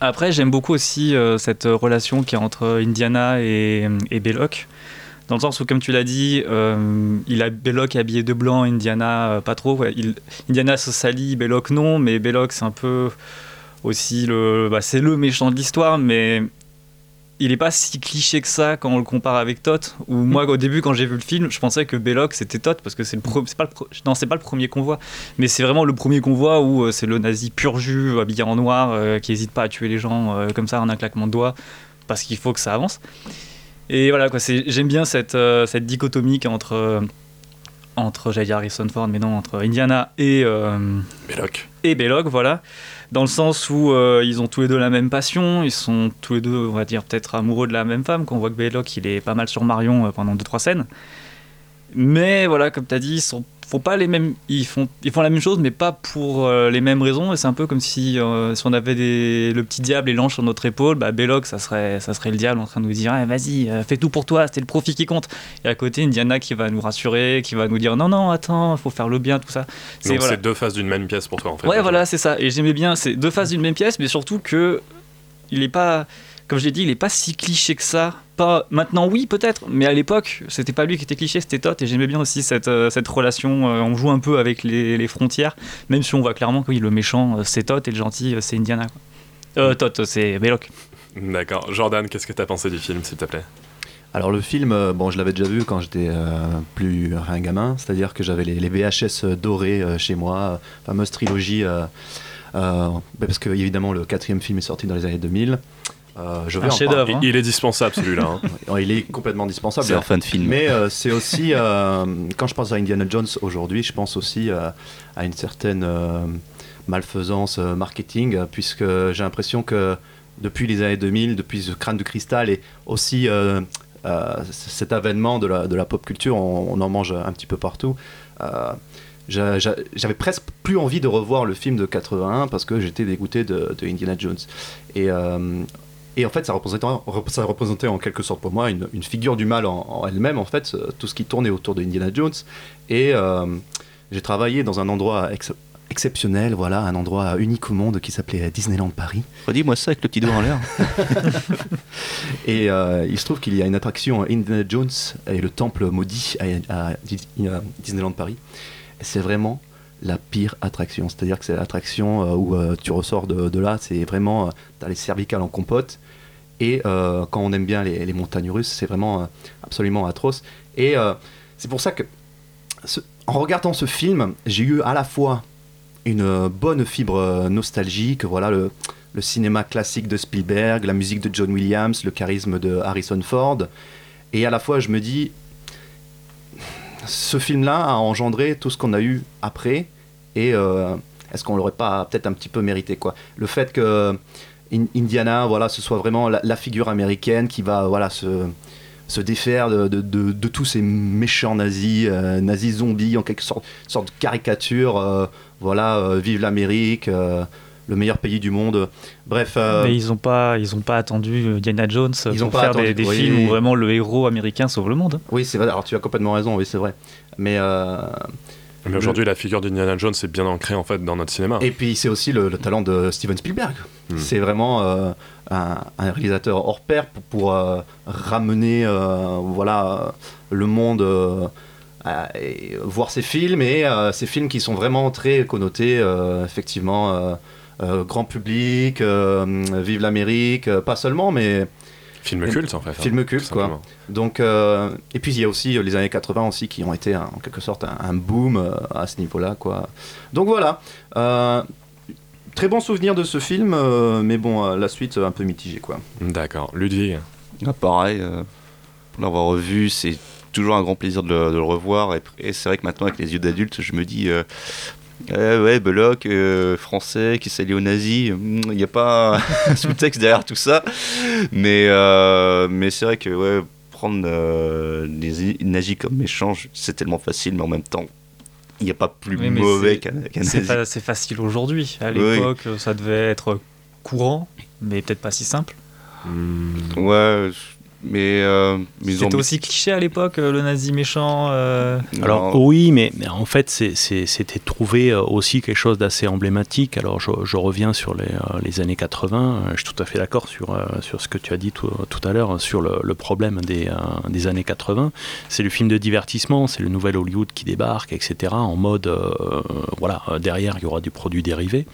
Après, j'aime beaucoup aussi euh, cette relation qui est entre Indiana et, Belloc. Dans le sens où, comme tu l'as dit, euh, il a Belloc habillé de blanc, Indiana euh, pas trop. Indiana se salit, Belloc non, mais Belloc c'est un peu aussi le, bah, c'est le méchant de l'histoire, mais il est pas si cliché que ça quand on le compare avec Tot. Ou moi, au début, quand j'ai vu le film, je pensais que Belloc c'était Tot parce que c'est le pro- c'est pas le pro- non, c'est pas le premier qu'on voit, mais c'est vraiment le premier qu'on voit où euh, c'est le nazi pur jus habillé en noir euh, qui hésite pas à tuer les gens euh, comme ça en un claquement de doigts parce qu'il faut que ça avance. Et voilà, quoi, j'aime bien cette, cette dichotomie entre, entre, j'allais dire Harrison Ford, mais non, entre Indiana et, Belloc. et Belloc, voilà. Dans le sens où euh, ils ont tous les deux la même passion, ils sont tous les deux, on va dire, peut-être amoureux de la même femme, qu'on voit que Belloc, il est pas mal sur Marion euh, pendant 2-3 scènes. Mais voilà, comme tu as dit, ils sont, font pas les mêmes, ils font, ils font la même chose, mais pas pour euh, les mêmes raisons. Et c'est un peu comme si, euh, si on avait des, le petit diable et l'ange sur notre épaule, bah, Belloc, ça serait, ça serait le diable en train de nous dire Eh, vas-y, euh, fais tout pour toi, c'est le profit qui compte. Et à côté, Indiana qui va nous rassurer, qui va nous dire non, non, attends, il faut faire le bien, tout ça. Voilà. c'est deux faces d'une même pièce pour toi en fait. Ouais, voilà, c'est ça. Et j'aimais bien, c'est deux faces d'une même pièce, mais surtout que il est pas, comme je l'ai dit, il est pas si cliché que ça. Pas maintenant, oui, peut-être, mais à l'époque, c'était pas lui qui était cliché, c'était Tot. Et j'aimais bien aussi cette, euh, cette relation. euh, on joue un peu avec les, les frontières, même si on voit clairement que oui, le méchant euh, c'est Tot et le gentil c'est Indiana. Quoi. Euh, Tot, c'est Belloc. D'accord. Jordan, qu'est-ce que t'as pensé du film, s'il te plaît? Alors le film, bon, je l'avais déjà vu quand j'étais euh, plus un gamin, c'est-à-dire que j'avais les, les VHS dorés euh, chez moi, euh, fameuse trilogie, euh, euh, bah, parce que évidemment le quatrième film est sorti dans les années 2000. Euh, je vais Un en chef-d'œuvre, parler. hein. Il est dispensable celui-là. hein. Il est complètement dispensable. C'est un fan film. Mais euh, c'est aussi, euh, quand je pense à Indiana Jones aujourd'hui, je pense aussi euh, à une certaine euh, malfaisance euh, marketing, puisque j'ai l'impression que depuis les années 2000, depuis ce crâne de cristal et aussi euh, euh, cet avènement de la, de la pop culture, on, on en mange un petit peu partout. euh, j'a- j'a- J'avais presque plus envie de revoir le film de 81 parce que j'étais dégoûté de, de Indiana Jones. Et, euh, et en fait, ça représentait, ça représentait en quelque sorte pour moi une, une figure du mal en, en elle-même, en fait, tout ce qui tournait autour de Indiana Jones. Et euh, j'ai travaillé dans un endroit ex- exceptionnel, voilà, un endroit unique au monde qui s'appelait Disneyland Paris. Redis-moi ça avec le petit doigt en l'air. Et euh, il se trouve qu'il y a une attraction Indiana Jones et le temple maudit à, à à Disneyland Paris. C'est vraiment la pire attraction. C'est-à-dire que c'est l'attraction euh, où euh, tu ressors de, là, c'est vraiment, euh, t'as les cervicales en compote. Et euh, quand on aime bien les, montagnes russes, c'est vraiment absolument atroce. Et c'est pour ça que, en regardant ce film, j'ai eu à la fois une bonne fibre nostalgique, voilà, le cinéma classique de Spielberg, la musique de John Williams, le charisme de Harrison Ford. Et à la fois, je me dis, ce film-là a engendré tout ce qu'on a eu après. Et euh, est-ce qu'on l'aurait pas peut-être un petit peu mérité quoi Le fait que In- Indiana, voilà, ce soit vraiment la, figure américaine qui va, voilà, se se défaire de, de- tous ces méchants nazis, euh, nazis zombies, en quelque sorte, sorte caricature, euh, voilà, vive l'Amérique, le meilleur pays du monde. Bref, euh, Mais ils ont pas, ils ont pas attendu euh, Indiana Jones Ils pour ont pas faire attendu, des, des oui. films où vraiment le héros américain sauve le monde. oui, c'est vrai, alors tu as complètement raison, oui, c'est vrai. Mais, euh, Mais aujourd'hui, la figure d'Indiana Jones est bien ancrée en fait dans notre cinéma. Et puis c'est aussi le, le talent de Steven Spielberg. Hmm. C'est vraiment euh, un, un réalisateur hors pair pour, pour, euh, ramener euh, voilà, le monde, euh, à- et voir ses films et euh, ces films qui sont vraiment très connotés, euh, effectivement, grand public, euh, vive l'Amérique, euh, pas seulement, mais Film culte en fait. hein, film culte quoi. Donc euh, et puis il y a aussi euh, les années 80 aussi qui ont été un- en quelque sorte un, un boom euh, à ce niveau-là quoi. Donc voilà. Euh, très bon souvenir de ce film, euh, mais bon euh, la suite euh, un peu mitigée quoi. D'accord. Ludwig. Ah, pareil, euh, pour l'avoir revu, c'est toujours un grand plaisir de le, de le revoir. Et, et c'est vrai que maintenant, avec les yeux d'adulte, je me dis, euh, eh ouais, Belloc, euh, français, qui s'allie aux nazis, hmm, il n'y a pas un sous-texte derrière tout ça. Mais, euh, mais c'est vrai que ouais, prendre euh, les nazis comme méchants, c'est tellement facile, mais en même temps, il n'y a pas plus Oui, mauvais qu'un C'est nazi. c'est facile aujourd'hui. À Oui. l'époque, ça devait être courant, mais peut-être pas si simple. Hmm. Ouais, Mais, euh, mais ils ont C'était aussi cliché à l'époque, euh, le nazi méchant. euh, Alors oui, mais, mais en fait, c'est- c'est- c'était trouvé aussi quelque chose d'assez emblématique. Alors je, je reviens sur les, les années 80. euh, Je suis tout à fait d'accord sur, sur ce que tu as dit tout, tout à l'heure, sur le, le problème des, des années 80. C'est le film de divertissement, c'est le nouvel Hollywood qui débarque, etc. En mode, euh, voilà, derrière, il y aura du produit dérivé.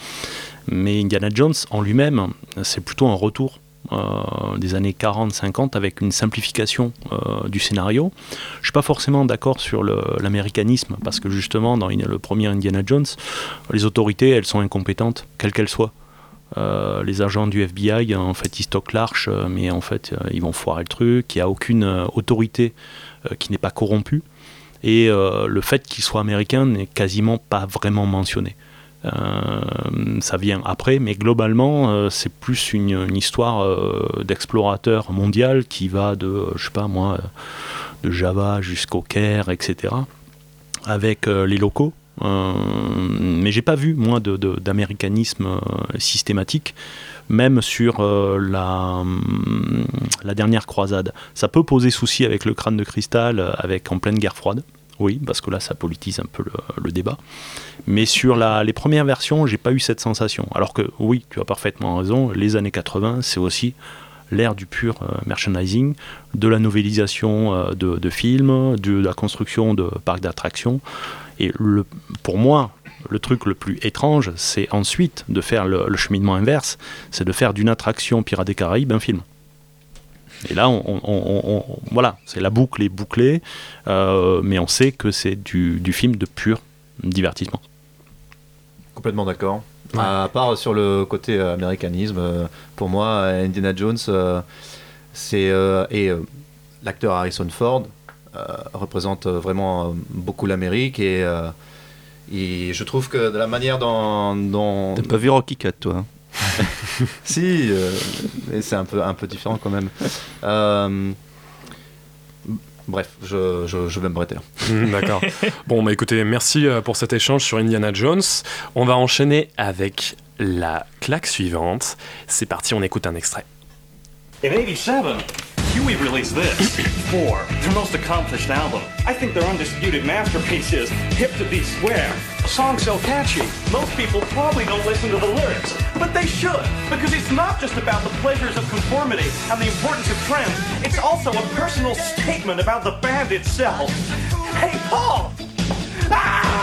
Mais Indiana Jones, en lui-même, c'est plutôt un retour euh, des années 40-50 avec une simplification euh, du scénario. Je suis pas forcément d'accord sur l'américanisme parce que justement dans le premier Indiana Jones, les autorités elles sont incompétentes, quelles qu'elles soient. Euh, les agents du FBI, en fait, ils stockent l'arche, mais en fait, ils vont foirer le truc. Il n'y a aucune autorité qui n'est pas corrompue. Et le fait qu'il soit américain n'est quasiment pas vraiment mentionné. Euh, ça vient après, mais globalement, euh, c'est plus une, histoire euh, d'explorateur mondial qui va de, je sais pas moi, de Java jusqu'au Caire, etc. Avec les locaux. Mais j'ai pas vu moi de- de- d'américanisme euh, systématique, même sur la, hum, la dernière croisade. Ça peut poser souci avec le crâne de cristal, avec en pleine guerre froide. Oui, parce que là, ça politise un peu le, débat. Mais sur la- les premières versions, j'ai pas eu cette sensation. Alors que oui, tu as parfaitement raison, les années 80, c'est aussi l'ère du pur euh, merchandising, de la novélisation euh, de, films, de la construction de parcs d'attractions. Et pour moi, le truc le plus étrange, c'est ensuite de faire le, le cheminement inverse, c'est de faire d'une attraction Pirates des Caraïbes un film. Et là, on, on- on- on- voilà, c'est la boucle est bouclée, euh, mais on sait que c'est du, du film de pur divertissement. Complètement d'accord. À part sur le côté euh, américanisme, euh, pour moi, Indiana Jones, euh, c'est euh, et euh, l'acteur Harrison Ford euh, représente vraiment beaucoup l'Amérique et, euh, et je trouve que de la manière dont, dont T'as pas vu Rocky 4, toi hein? si, euh, mais c'est un peu un peu différent quand même. Euh, bref, je, je, je vais me. Hmm, D'accord. Bon, bah écoutez, merci euh, pour cet échange sur Indiana Jones. On va enchaîner avec la claque suivante. C'est parti, on écoute un extrait. In 87, Huey released this. Four, their most accomplished album. I think their undisputed masterpiece is Hip to Be Square. A song so catchy, most people probably don't listen to the lyrics. But they should, because it's not just about the pleasures of conformity and the importance of trends, it's also a personal statement about the band itself. Hey, Paul! Ah!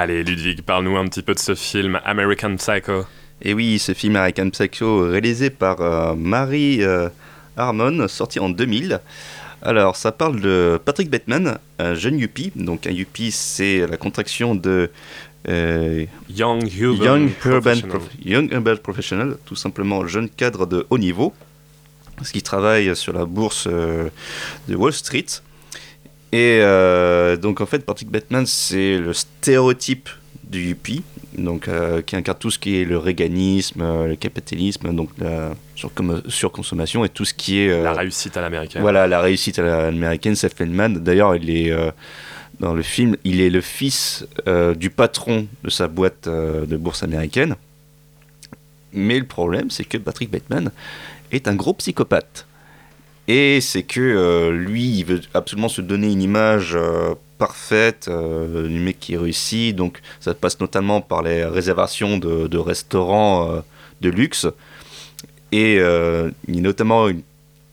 Allez, Ludwig, parle-nous un petit peu de ce film American Psycho. Et oui, ce film American Psycho, réalisé par euh, Marie euh, Harmon, sorti en 2000. Alors, ça parle de Patrick Bateman, un jeune yuppie. Donc, un yuppie, c'est la contraction de euh, Young Urban Young Urban Professional. Prof- Young Urban Professional, tout simplement jeune cadre de haut niveau, parce qu'il travaille sur la bourse euh, de Wall Street. Et euh, donc en fait, Patrick Bateman, c'est le stéréotype du yuppie, donc euh, qui incarne tout ce qui est le réganisme, euh, le capitalisme, donc la surcom- surconsommation et tout ce qui est La réussite à l'américaine. voilà, la réussite à l'américaine, Seth Feldman. D'ailleurs, il est dans le film, il est le fils du patron de sa boîte de bourse américaine. Mais le problème, c'est que Patrick Bateman est un gros psychopathe. Et c'est que euh, lui, il veut absolument se donner une image euh, parfaite euh, du mec qui réussit. Donc, ça passe notamment par les réservations de, restaurants de luxe. Et il y a notamment une,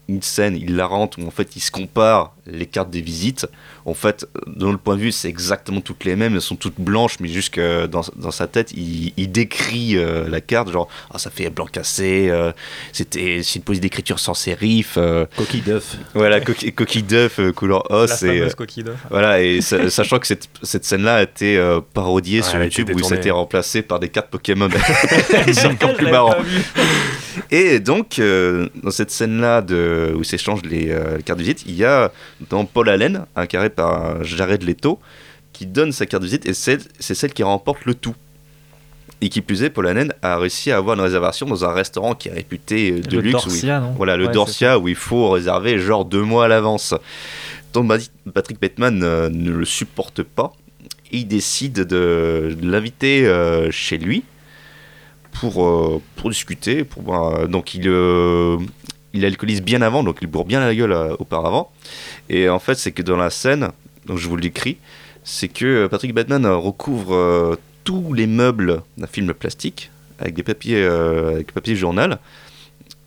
une scène hilarante où en fait il se compare les cartes des visites. En fait, dans le point de vue, c'est exactement toutes les mêmes, elles sont toutes blanches, mais juste que dans, dans sa tête, il, il décrit euh, la carte, genre ah, ça fait blanc cassé, euh, c'était c'est une police d'écriture sans sérif. euh, Coquille d'œuf. Voilà, coquille, coquille d'œuf, euh, couleur os. La et, fameuse euh, coquille d'œuf. Voilà, et sa- sachant que cette, cette scène-là a été euh, parodiée Ouais, sur YouTube où ça a été remplacé par des cartes Pokémon. c'est encore plus marrant. Et donc, euh, dans cette scène-là de, où s'échangent les euh, cartes de visite, il y a dans Paul Allen, incarné par Jared Leto, qui donne sa carte de visite et c'est c'est celle qui remporte le tout. Et qui plus est, Paul Hannen a réussi à avoir une réservation dans un restaurant qui est réputé de Le luxe. où il- non Voilà, le Ouais, Dorsia, où il faut réserver genre deux mois à l'avance. Donc Patrick Bateman euh, ne le supporte pas. Et il décide de, de l'inviter euh, chez lui pour, euh, pour discuter. Pour, donc il, il alcoolise bien avant, donc il bourre bien la gueule euh, auparavant. Et en fait, c'est que dans la scène, donc je vous l'écris, c'est que Patrick Batman euh, recouvre euh, tous les meubles d'un film plastique avec des papiers, euh, avec papier journal.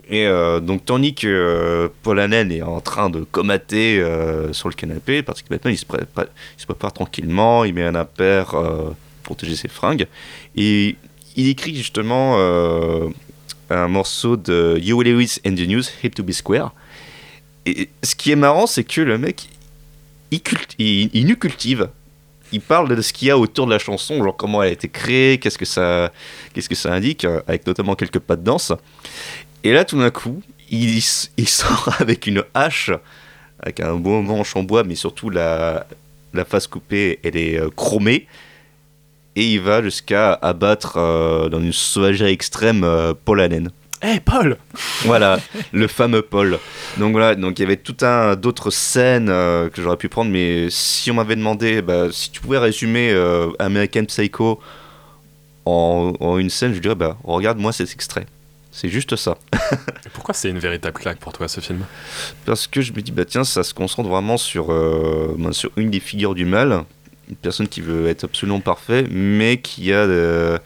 Et euh, donc, tandis que euh, Paul Hannen est en train de comater euh, sur le canapé, Patrick Batman il se, prépare, il se prépare tranquillement, il met un impair euh, pour protéger ses fringues. Et il écrit justement euh, un morceau de Yo Lewis and the News, Hip to be Square. Et ce qui est marrant, c'est que le mec, il, il, il nous cultive. Il parle de ce qu'il y a autour de la chanson, genre comment elle a été créée, qu'est-ce que ça, qu'est-ce que ça indique, euh, avec notamment quelques pas de danse. Et là, tout d'un coup, il, il sort avec une hache, avec un beau manche en bois, mais surtout la, la face coupée, elle est euh, chromée. Et il va jusqu'à abattre euh, dans une sauvagerie extrême euh, Paul Hannen. Hé, Paul Voilà, le fameux Paul. Donc voilà, donc il y avait tout un d'autres scènes euh, que j'aurais pu prendre, mais si on m'avait demandé bah, si tu pouvais résumer euh, American Psycho en, en une scène, je dirais bah regarde-moi cet extrait. C'est juste ça. Et Pourquoi c'est une véritable claque pour toi, ce film? Parce que je me dis bah tiens, ça se concentre vraiment sur sur une des figures du mal, une personne qui veut être absolument parfait, mais qui a euh,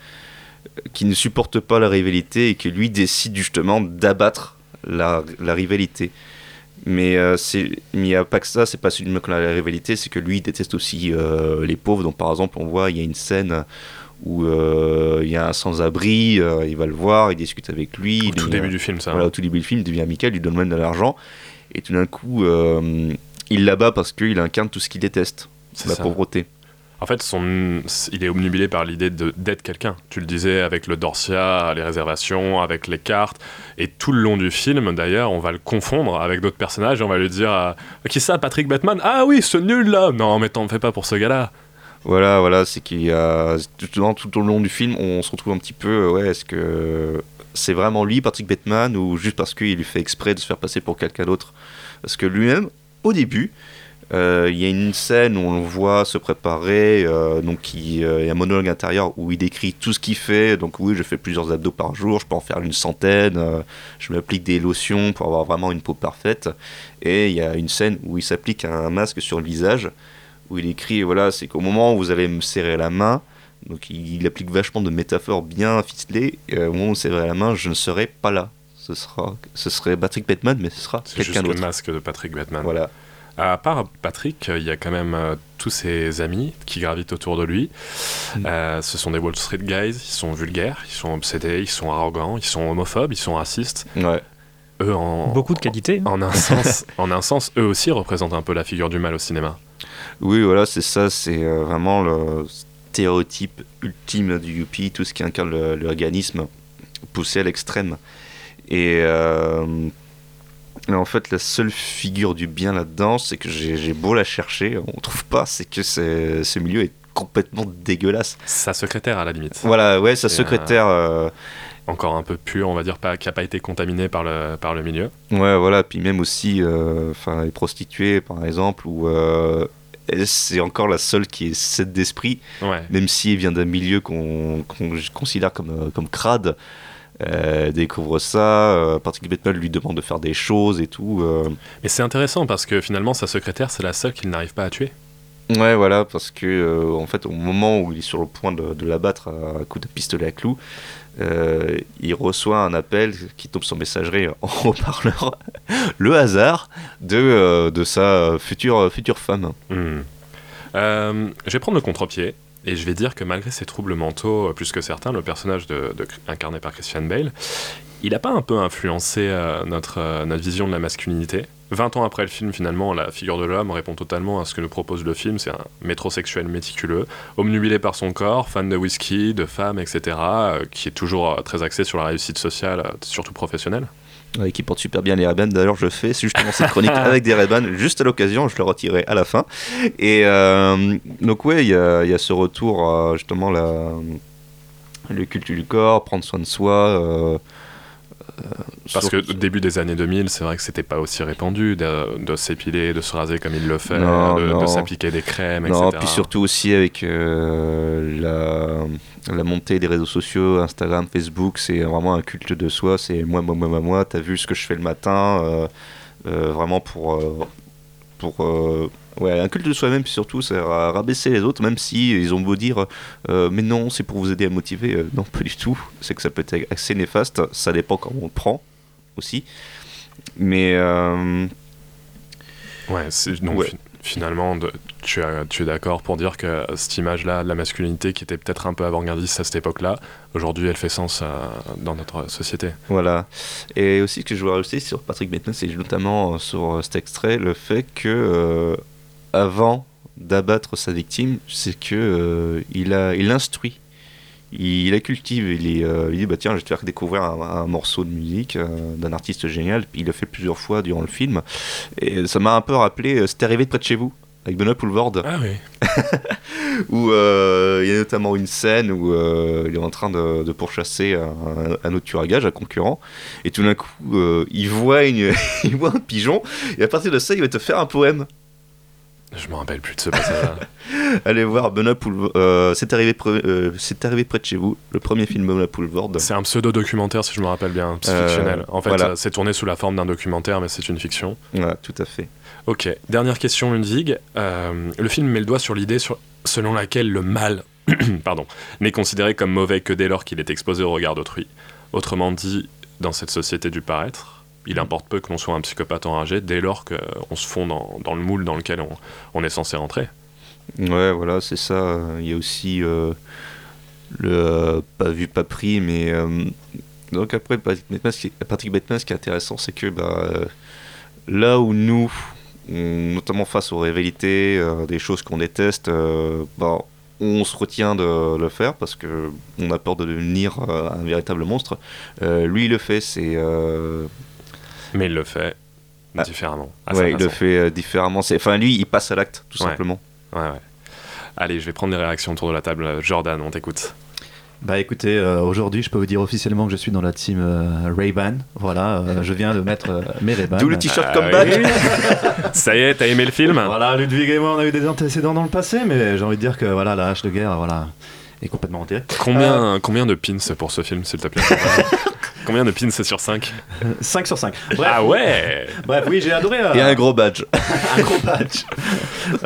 qui ne supporte pas la rivalité et qui lui décide justement d'abattre la, la rivalité. Mais euh, il n'y a pas que ça, c'est pas seulement que la rivalité, c'est que lui il déteste aussi euh, les pauvres. Donc par exemple, on voit, il y a une scène où il y a un sans-abri, il va le voir, il discute avec lui. Au il tout devient- début du film, ça. Voilà, au tout début du film, il devient amical, il lui donne même de l'argent. Et tout d'un coup, il l'abat parce qu'il incarne tout ce qu'il déteste, la ça. pauvreté. En fait, son, il est obnubilé par l'idée de- d'être quelqu'un. Tu le disais avec le Dorsia, les réservations, avec les cartes. Et tout le long du film, d'ailleurs, on va le confondre avec d'autres personnages et on va lui dire euh, Qui ça, Patrick Batman? Ah oui, ce nul là Non, mais t'en fais pas pour ce gars-là. Voilà, voilà, c'est qu'il y a tout, tout au long du film, on se retrouve un petit peu, euh, ouais, est-ce que c'est vraiment lui, Patrick Bateman, ou juste parce qu'il lui fait exprès de se faire passer pour quelqu'un d'autre? Parce que lui-même, au début, euh, il y a une scène où on le voit se préparer, euh, donc il, euh, il y a un monologue intérieur où il décrit tout ce qu'il fait. Donc oui, je fais plusieurs abdos par jour, je peux en faire une centaine, euh, je m'applique des lotions pour avoir vraiment une peau parfaite. Et il y a une scène où il s'applique un masque sur le visage, où il écrit, voilà, c'est qu'au moment où vous allez me serrer la main, donc il, il applique vachement de métaphores bien ficelées, et au moment où vous serrez la main, je ne serai pas là. Ce, sera, ce serait Patrick Bateman, mais ce sera C'est quelqu'un juste le d'autre. masque de Patrick Batman. Voilà. À part Patrick, il y a quand même euh, tous ses amis qui gravitent autour de lui. Mm. Euh, ce sont des Wall Street guys, ils sont vulgaires, ils sont obsédés, ils sont arrogants, ils sont homophobes, ils sont racistes. Ouais. Eux, en, Beaucoup de qualité. hein. en un sens, en un sens, eux aussi représentent un peu la figure du mal au cinéma. Oui, voilà, c'est ça, c'est euh, vraiment le stéréotype ultime du Yuppie, tout ce qui incarne le- l'organisme poussé à l'extrême. Et euh, mais en fait, la seule figure du bien là-dedans, c'est que j'ai beau la chercher, on trouve pas, c'est que ce milieu est complètement dégueulasse. Sa secrétaire, à la limite. Voilà, ouais, sa secrétaire. euh, Encore un peu pur, on va dire, pas, qui n'a pas été contaminé par le, par le milieu. Ouais, voilà, puis même aussi, euh, enfin, les prostituées, par exemple, où euh, c'est encore la seule qui est cette d'esprit, Ouais. même si elle vient d'un milieu qu'on qu'on considère comme, euh, comme crade. Euh, découvre ça, euh, Patrick Bateman lui demande de faire des choses et tout. euh. Mais c'est intéressant parce que finalement, sa secrétaire, c'est la seule qu'il n'arrive pas à tuer. Ouais, voilà, parce que euh, en fait, au moment où il est sur le point de, de l'abattre à coup de pistolet à clous, euh, il reçoit un appel qui tombe sur messagerie en haut-parleur, le hasard de, de sa future, future femme. Hmm. Je vais prendre le contre-pied et je vais dire que malgré ses troubles mentaux, euh, plus que certains, le personnage de, incarné par Christian Bale, il n'a pas un peu influencé euh, notre, euh, notre vision de la masculinité 20 ans après le film, finalement, la figure de l'homme répond totalement à ce que nous propose le film. C'est un métrosexuel méticuleux, omnubilé par son corps, fan de whisky, de femmes, etc., qui est toujours très axé sur la réussite sociale, surtout professionnelle. Ouais, qui porte super bien les ray D'ailleurs, je fais justement cette chronique avec des ray juste à l'occasion. Je le retirerai à la fin. Et euh, donc, ouais, il y y a ce retour, euh, justement, la, le culte du corps, prendre soin de soi. Euh, Parce que au début des années 2000, c'est vrai que c'était pas aussi répandu de, de s'épiler, de se raser comme il le fait, Non, de, s'appliquer des crèmes, Non, etc. puis surtout aussi avec euh, la, la montée des réseaux sociaux, Instagram, Facebook, c'est vraiment un culte de soi. C'est moi, moi, moi, moi, moi. T'as vu ce que je fais le matin, euh, euh, vraiment pour, pour ouais, un culte de soi-même. Puis surtout, c'est à rabaisser les autres, même si ils ont beau dire, euh, mais non, c'est pour vous aider à motiver. Euh, non, pas du tout. C'est que ça peut être assez néfaste. Ça dépend comment on le prend aussi. Mais euh, Ouais, c'est- donc Ouais. finalement, de- tu, as- tu es d'accord pour dire que cette image-là de la masculinité qui était peut-être un peu avant-gardiste à cette époque-là, aujourd'hui elle fait sens euh, dans notre société. Voilà. Et aussi, ce que je voudrais rajouter sur Patrick Bateman, c'est notamment sur cet extrait, le fait que, avant d'abattre sa victime, c'est que euh, il a, il instruit, il, la cultive, il, est, euh, il dit bah tiens, je vais te faire découvrir un, un morceau de musique euh, d'un artiste génial. Puis il le fait plusieurs fois durant le film, et ça m'a un peu rappelé euh, C'était arrivé de près de chez vous avec Benoît Poulvord Ah oui. où il y a notamment une scène où il est en train de, de pourchasser un, un autre tueur à gage, un concurrent, et tout d'un coup, il, voit une, il voit un pigeon, et à partir de ça, il va te faire un poème. Je me rappelle plus de ce passage-là. Allez voir Benoît Poulvord, euh, c'est arrivé, pre- euh, c'est arrivé près de chez vous, le premier film Benoît Poulvord. C'est un pseudo-documentaire, si je me rappelle bien, c'est Euh, fictionnel. En fait, voilà. c'est tourné sous la forme d'un documentaire, mais c'est une fiction. Ouais, tout à fait. Ok, dernière question, Ludwig. Euh, le film met le doigt sur l'idée sur- selon laquelle le mal pardon, n'est considéré comme mauvais que dès lors qu'il est exposé au regard d'autrui. Autrement dit, dans cette société du paraître, il importe peu que l'on soit un psychopathe enragé dès lors qu'on se fond dans, le moule dans lequel on, est censé rentrer. Ouais, voilà, c'est ça. Il y a aussi euh, le euh, pas vu, pas pris, mais euh, donc après Patrick Bateman, ce qui, est intéressant, c'est que bah, euh, là où nous, notamment face aux rivalités, euh, des choses qu'on déteste, euh, bah, on se retient de le faire parce que on a peur de devenir euh, un véritable monstre. Euh, lui, il le fait, c'est euh, Mais il le fait différemment. à Ah. ouais, il le fait euh, différemment. C'est, enfin, lui, il passe à l'acte, tout Ouais. simplement. Ouais, ouais. Allez, je vais prendre les réactions autour de la table. Jordan, on t'écoute. Bah écoutez, euh, aujourd'hui je peux vous dire officiellement que je suis dans la team euh, Ray-Ban. Voilà, euh, je viens de mettre euh, mes Ray-Ban. D'où le t-shirt Ah comeback. oui. Ça y est, t'as aimé le film? Voilà, Ludwig et moi on a eu des antécédents dans le passé, mais j'ai envie de dire que voilà, la hache de guerre voilà, est complètement enterrée. Combien, combien de pins pour ce film, s'il te plaît? Combien de pins sur 5 5 sur 5. Bref, Ah ouais Bref, oui, j'ai adoré. euh, Et un gros badge. un gros badge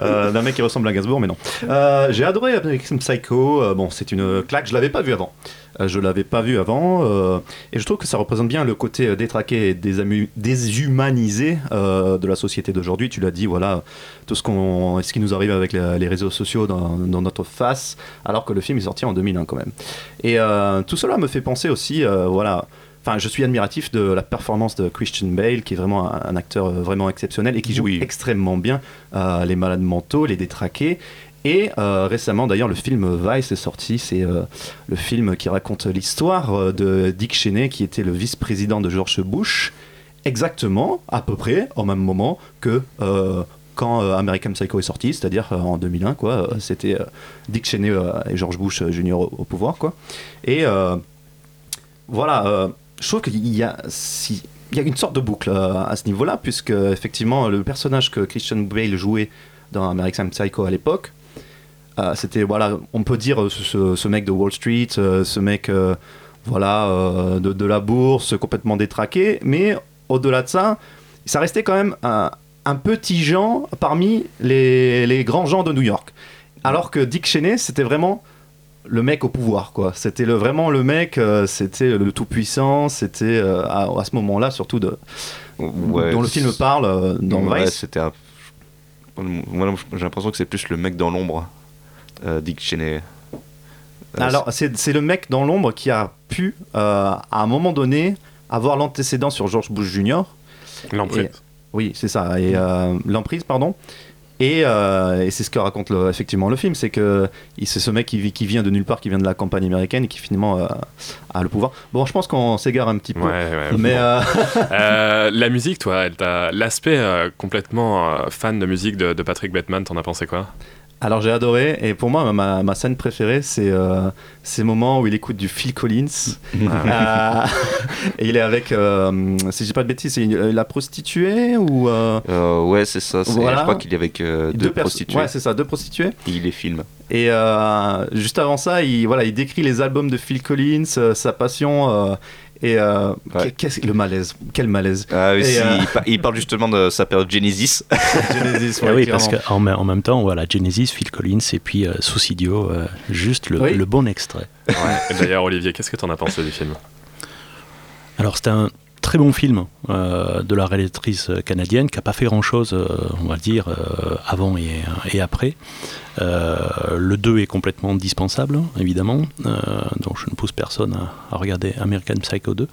Euh, d'un mec qui ressemble à Gainsbourg, mais non. Euh, j'ai adoré American Psycho. Euh, bon, c'est une claque. Je l'avais pas vu avant. Euh, je l'avais pas vu avant, euh, et je trouve que ça représente bien le côté euh, détraqué et déshumanisé euh, de la société d'aujourd'hui. Tu l'as dit, voilà, tout ce qu'on, ce qui nous arrive avec la- les réseaux sociaux dans, dans notre face, alors que le film est sorti en 2001 quand même. Et euh, tout cela me fait penser aussi, euh, voilà. Enfin, je suis admiratif de la performance de Christian Bale, qui est vraiment un, un acteur euh, vraiment exceptionnel et qui joue extrêmement bien euh, les malades mentaux, les détraqués. Et euh, récemment, d'ailleurs, le film Vice est sorti. C'est euh, le film qui raconte l'histoire de Dick Cheney, qui était le vice-président de George Bush, exactement, à peu près, au même moment que quand American Psycho est sorti, c'est-à-dire en 2001, quoi. Euh, C'était Dick Cheney et George Bush Jr. au, au pouvoir, quoi. Et voilà, je trouve qu'il y a, une sorte de boucle euh, à ce niveau-là, puisque effectivement le personnage que Christian Bale jouait dans American Psycho à l'époque, euh, c'était voilà, on peut dire ce, mec de Wall Street, euh, ce mec voilà de, la bourse complètement détraqué, mais au-delà de ça, ça restait quand même un, petit Jean parmi les grands gens de New York. Alors que Dick Cheney, c'était vraiment le mec au pouvoir, quoi. C'était le, vraiment le mec, euh, c'était le tout-puissant, c'était euh, à, à ce moment-là, surtout de, Ouais, dont le film parle euh, dans ouais, Vice. c'était un- Moi, j'ai l'impression que c'est plus le mec dans l'ombre, euh, Dick Cheney. Euh, Alors, c'est c'est le mec dans l'ombre qui a pu, euh, à un moment donné, avoir l'antécédent sur George Bush Jr. L'emprise. Oui, c'est ça. Et euh, l'emprise, pardon. Et, euh, et c'est ce que raconte le- effectivement le film, c'est que c'est ce mec qui, vient de nulle part, qui vient de la campagne américaine et qui finalement euh, a le pouvoir. Bon, je pense qu'on s'égare un petit peu. Ouais, ouais. Mais euh, la musique, toi, l'aspect complètement fan de musique de, de Patrick Bateman, t'en as pensé quoi? Alors j'ai adoré et pour moi ma, ma scène préférée c'est euh, ces moments où il écoute du Phil Collins Euh, et il est avec euh, si je dis pas de bêtises c'est la prostituée ou ouais, c'est ça. c'est- Voilà. Je crois qu'il est avec deux, perso- prostituées. Ouais c'est ça deux prostituées Et il les filme. et juste avant ça il voilà il décrit les albums de Phil Collins sa passion et euh, Ouais. qu'est-ce le malaise quel malaise Ah oui, si, euh, il, par- il parle justement de sa période Genesis. Genesis, ouais, oui, clairement. parce qu'en en même temps, voilà, Genesis, Phil Collins et puis euh, Suicidio, euh, juste le, Oui. le bon extrait. Et D'ailleurs, Olivier, qu'est-ce que t'en as pensé du film? Alors c'était un très bon film euh, de la réalisatrice canadienne qui n'a pas fait grand-chose, euh, on va dire, euh, avant et, et après. Le 2 est complètement dispensable, évidemment, donc je ne pousse personne à, à regarder American Psycho 2,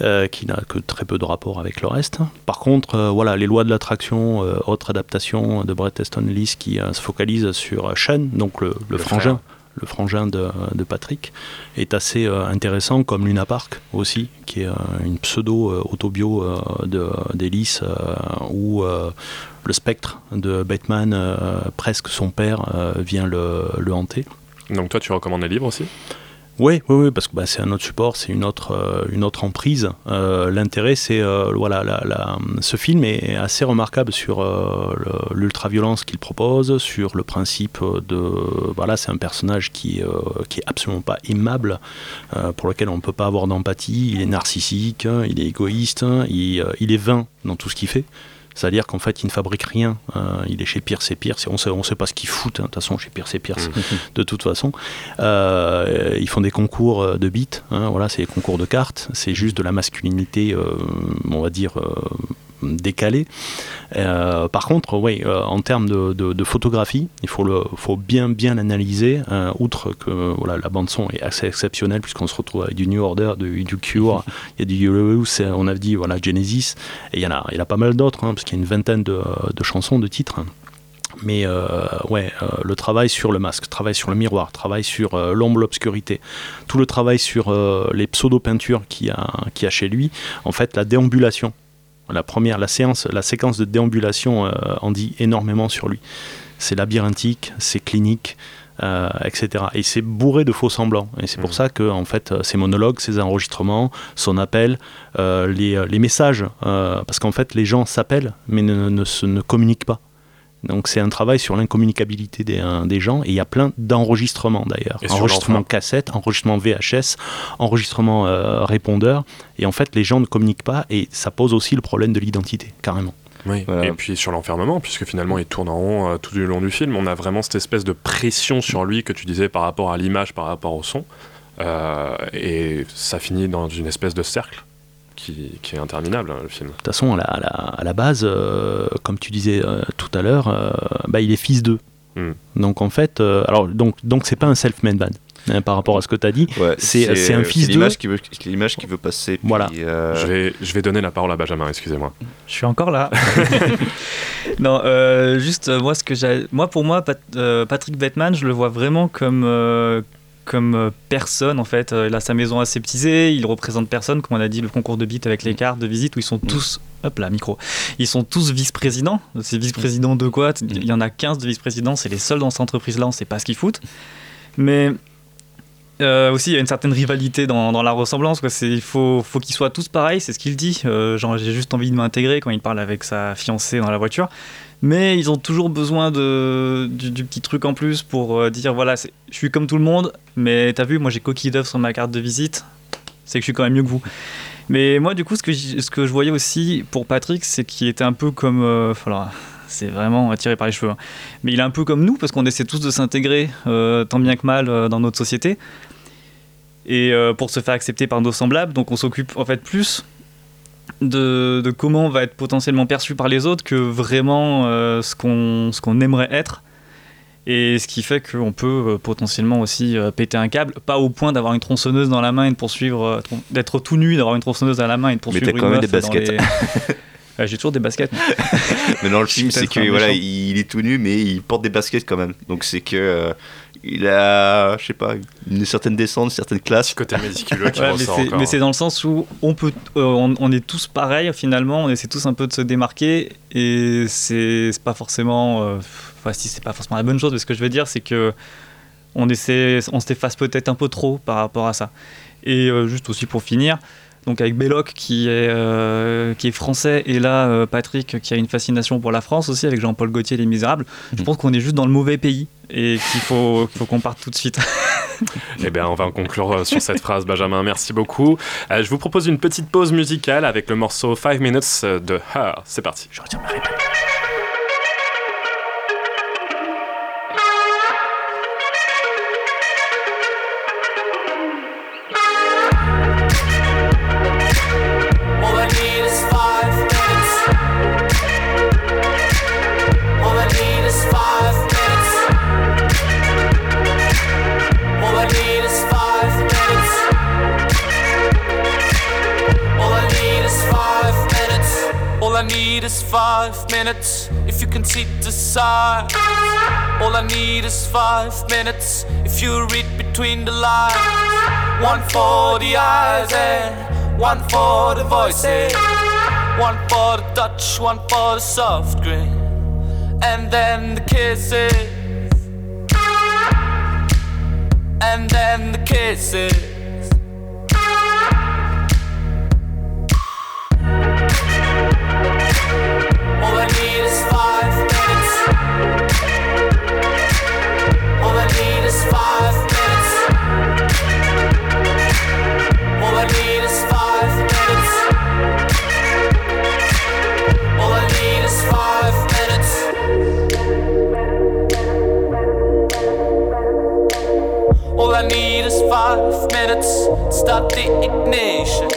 euh, qui n'a que très peu de rapport avec le reste. Par contre, voilà, les lois de l'attraction, autre adaptation de Bret Easton Ellis qui se focalise sur Sean, donc le, le Le frangin. frère. Le frangin de, Patrick est assez euh, intéressant, comme Luna Park aussi, qui est euh, une pseudo-autobio euh, où euh, le spectre de Batman, presque son père, vient le, le hanter. Donc toi, tu recommandes les livres aussi? Oui, oui, oui, parce que bah, c'est un autre support, c'est une autre, euh, une autre emprise. Euh, L'intérêt, c'est euh, voilà, la- la- ce film est assez remarquable sur le- l'ultra-violence qu'il propose, sur le principe de voilà, c'est un personnage qui, qui est absolument pas aimable, pour lequel on ne peut pas avoir d'empathie. Il est narcissique, hein, il est égoïste, hein, il est vain dans tout ce qu'il fait. C'est-à-dire qu'en fait, il ne fabrique rien. euh, il est chez Pierce et Pierce. On sait, on sait pas ce qu'il fout. hein, De toute façon, chez Pierce et Pierce, de toute façon. Euh, ils font des concours euh, de beats. hein, voilà, c'est des concours de cartes. C'est juste de la masculinité, euh, on va dire. Décalée. Euh, par contre, oui, euh, en termes de, photographie, il faut, le, faut bien bien l'analyser. euh, outre que voilà, la bande son est assez exceptionnelle puisqu'on se retrouve avec du New Order, du, Cure, il y a du Eurythmics, on a dit voilà Genesis, et il y en a, il a pas mal d'autres hein, parce qu'il y a une vingtaine de, de chansons, de titres. Mais euh, ouais, le travail sur le masque, travail sur le miroir, travail sur l'ombre, l'obscurité, tout le travail sur les pseudo-peintures qu'il y a chez lui, en fait, la déambulation, la première, la séance, la séquence de déambulation euh, en dit énormément sur lui. C'est labyrinthique, c'est clinique, euh, etc. Et c'est bourré de faux semblants. Et c'est pour ça que, en fait, euh, ses monologues, ses enregistrements, son appel, euh, les, les messages, parce qu'en fait, les gens s'appellent, mais ne, ne se- ne communiquent pas. Donc c'est un travail sur l'incommunicabilité des, euh, des gens et il y a plein d'enregistrements d'ailleurs. Enregistrement cassette, enregistrement VHS, enregistrement euh, répondeur. Et en fait les gens ne communiquent pas et ça pose aussi le problème de l'identité, carrément. Oui. Voilà. Et puis sur l'enfermement, puisque finalement il tourne en rond euh, tout du long du film, on a vraiment cette espèce de pression sur lui que tu disais par rapport à l'image, par rapport au son. Euh, et ça finit dans une espèce de cercle qui, qui est interminable, hein, le film. De toute façon, à la, à la- à la base, euh, comme tu disais euh, tout à l'heure, euh, bah, il est fils d'eux. Hmm. Donc en fait, euh, alors donc donc c'est pas un self-made man hein, par rapport à ce que tu as dit. Ouais, c'est c'est un fils d'eux. l'image qui veut, c'est l'image qui veut passer. puis, Voilà. euh, Je, vais, je vais donner la parole à Benjamin, excusez-moi. Je suis encore là. non, euh, juste moi, ce que j'ai, moi pour moi, Pat- euh, Patrick Bateman, je le vois vraiment comme euh, comme euh, personne en fait. Euh, Il a sa maison aseptisée, il représente personne, comme on a dit, le concours de beat avec les cartes de visite où ils sont tous, hop là, micro, ils sont tous vice-présidents. C'est vice-président de quoi? Il y en a 15 de vice-présidents, c'est les seuls dans cette entreprise-là, on sait pas ce qu'ils foutent. Mais euh, aussi, il y a une certaine rivalité dans, dans la ressemblance. Quoi. Il faut, faut qu'ils soient tous pareils, c'est ce qu'il dit. Euh, genre, j'ai juste envie de m'intégrer quand il parle avec sa fiancée dans la voiture. Mais ils ont toujours besoin de, du, petit truc en plus pour euh, dire voilà, je suis comme tout le monde, mais t'as vu, moi j'ai coquille d'œuf sur ma carte de visite, c'est que je suis quand même mieux que vous. Mais moi, du coup, ce que, ce que je voyais aussi pour Patrick, c'est qu'il était un peu comme. euh, c'est vraiment tiré par les cheveux. hein. Mais il est un peu comme nous, parce qu'on essaie tous de s'intégrer euh, tant bien que mal euh, dans notre société. Et pour se faire accepter par nos semblables, donc on s'occupe en fait plus de, de comment on va être potentiellement perçu par les autres que vraiment euh, ce qu'on qu'on aimerait être. Et ce qui fait qu'on peut euh, potentiellement aussi euh, péter un câble, pas au point d'avoir une tronçonneuse dans la main et de poursuivre, euh, d'être tout nu, d'avoir une tronçonneuse dans la main et de poursuivre t'as une quand même des baskets. les- Ouais, J'ai toujours des baskets. Mais dans le film, c'est que voilà, il est tout nu, mais il porte des baskets quand même. Donc c'est que il a, je sais pas, une certaine descente, une certaine classe. Côté méticuleux qui Ouais, mais ressort c'est- c'est dans le sens où on peut, euh, on, on est tous pareils finalement, on essaie tous un peu de se démarquer et c'est c'est pas forcément euh, enfin, si c'est pas forcément la bonne chose, mais ce que je veux dire, c'est que on essaie, on s'efface peut-être un peu trop par rapport à ça. Et euh, juste aussi pour finir, donc avec Belloc qui est, euh, qui est français et là euh, Patrick qui a une fascination pour la France aussi avec Jean-Paul Gaultier Les Misérables, je pense qu'on est juste dans le mauvais pays et qu'il faut qu'il faut qu'on parte tout de suite. Eh bien, on va en conclure euh, sur cette phrase, Benjamin. Merci beaucoup. Euh, je vous propose une petite pause musicale avec le morceau 5 Minutes de Her. C'est parti. Je retire ma réponse. Five minutes. If you can see the sign. All I need is five minutes. If you read between the lines. One for the eyes and one for the voices. One for the touch, one for the soft grin. And then the kisses. And then the kisses. Minutes. Start the ignition.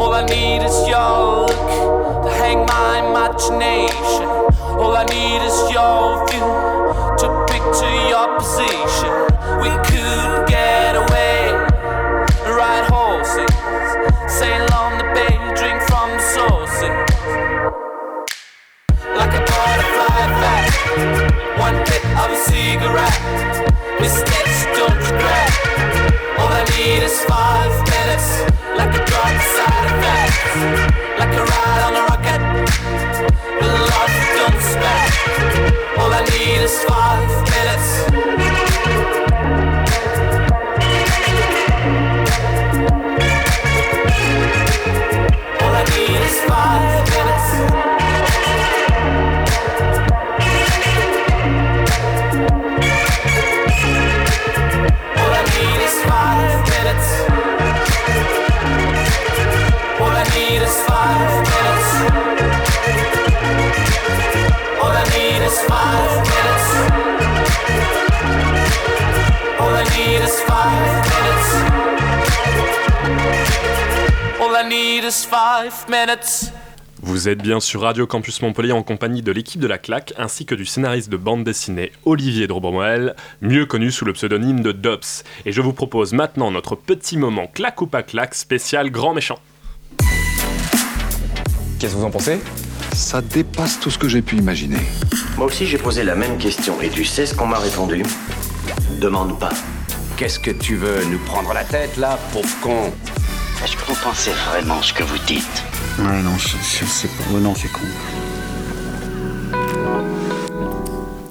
All I need is your look to hang my imagination. All I need is your view to picture your position. We could get away, ride horses, sail on the bay, drink from the sources. Like a butterfly effect, one bit of a cigarette, mistakes don't need is five minutes, like a drug side effect, like a ride on a rocket, with love don't expect. All I need is five minutes. All I need is five minutes. Vous êtes bien sur Radio Campus Montpellier en compagnie de l'équipe de la claque ainsi que du scénariste de bande dessinée Olivier Drobomoel, mieux connu sous le pseudonyme de Dops. Et je vous propose maintenant notre petit moment claque ou pas claque spécial grand méchant. Qu'est-ce que vous en pensez? Ça dépasse tout ce que j'ai pu imaginer. Moi aussi, j'ai posé la même question et tu sais ce qu'on m'a répondu? Demande pas. Qu'est-ce que tu veux Nous prendre la tête, là, pauvre con? Est-ce que vous pensez vraiment ce que vous dites? Ouais, non, sais pas. Ouais, non, c'est con.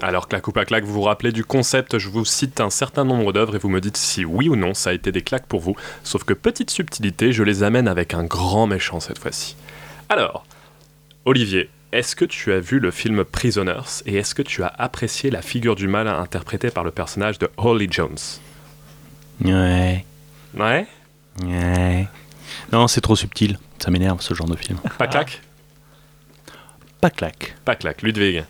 Alors claque ou pas claque, vous vous rappelez du concept, je vous cite un certain nombre d'œuvres et vous me dites si oui ou non ça a été des claques pour vous. Sauf que petite subtilité, je les amène avec un grand méchant cette fois-ci. Alors, Olivier, est-ce que tu as vu le film Prisoners et est-ce que tu as apprécié la figure du mal interprétée par le personnage de Holly Jones? Ouais. Ouais? Ouais. Non, c'est trop subtil. Ça m'énerve ce genre de film. Pas claque? Pas claque. Pas claque, Ludwig?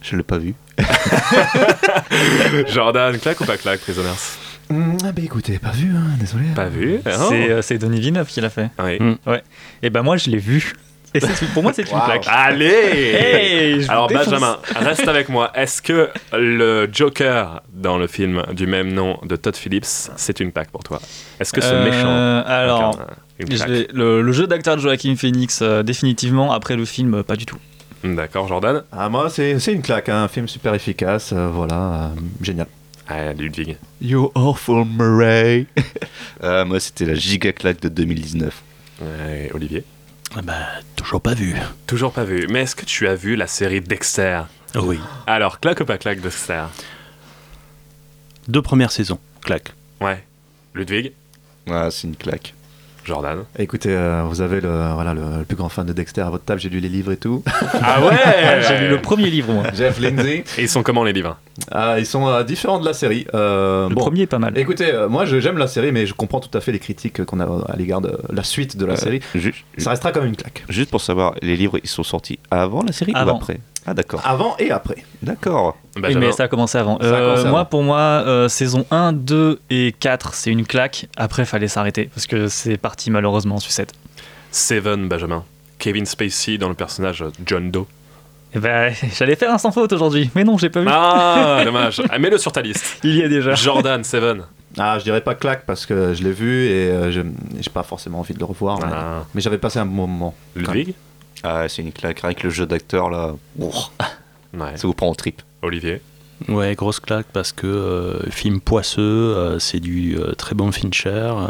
Je l'ai pas vu. Jordan, claque ou pas claque, Prisoners? Hum, ah bah écoutez, pas vu, hein, désolé. Pas vu C'est euh, c'est Denis Villeneuve qui l'a fait. Oui. Ouais. Et ben moi je l'ai vu. Et c'est- pour moi c'est une Wow. claque. Allez Hey, Alors défonce. Benjamin, reste avec moi. Est-ce que le Joker dans le film du même nom de Todd Phillips, c'est une claque pour toi? Est-ce que ce Euh, méchant alors, incarne une je le, le jeu d'acteur de Joaquin Phoenix, euh, définitivement. Après le film, euh, pas du tout. D'accord, Jordan Ah, moi, c'est c'est une claque, hein, un film super efficace, euh, voilà, euh, génial. Ah, Ludwig. You awful Murray. Ah, moi, c'était la giga claque de 2019. Olivier? Bah, toujours pas vu. Toujours pas vu. Mais est-ce que tu as vu la série Dexter? Oui. Alors, claque ou pas claque, Dexter? Deux premières saisons, claque. Ouais. Ludwig? Ouais, c'est une claque. Jordan Écoutez, euh, vous avez le, voilà, le, le plus grand fan de Dexter à votre table, j'ai lu les livres et tout. Ah ouais J'ai lu le premier livre, moi. Jeff Lindsay. Et ils sont comment les livres? Ah, ils sont euh, différents de la série. Euh, Le bon, premier est pas mal. Écoutez, euh, moi j'aime la série, mais je comprends tout à fait les critiques qu'on a à l'égard de la suite de la Euh, série. Ça restera comme une claque. Juste pour savoir, les livres, ils sont sortis avant la série Avant. ou après? Ah, d'accord. Avant et après. D'accord. Oui, Benjamin mais ça a commencé avant. A Euh, commencé moi, avant. pour moi, euh, saison 1, 2 et 4, c'est une claque. Après, fallait s'arrêter parce que c'est parti malheureusement en sucette. Seven, Benjamin. Kevin Spacey dans le personnage John Doe. Et ben, j'allais faire un sans faute aujourd'hui, mais non, j'ai pas vu. Ah, dommage. Ah, Mets-le sur ta liste. Il y est déjà. Jordan, Seven. Ah, je dirais pas claque parce que je l'ai vu et euh, je- j'ai pas forcément envie de le revoir. mais- Ah. Mais, j'avais passé un bon moment. Ludwig? Ah, c'est une claque. Avec le jeu d'acteur, là, Ouais. ça vous prend en trip. Olivier Ouais, grosse claque parce que euh, film poisseux, euh, c'est du euh, très bon Fincher euh,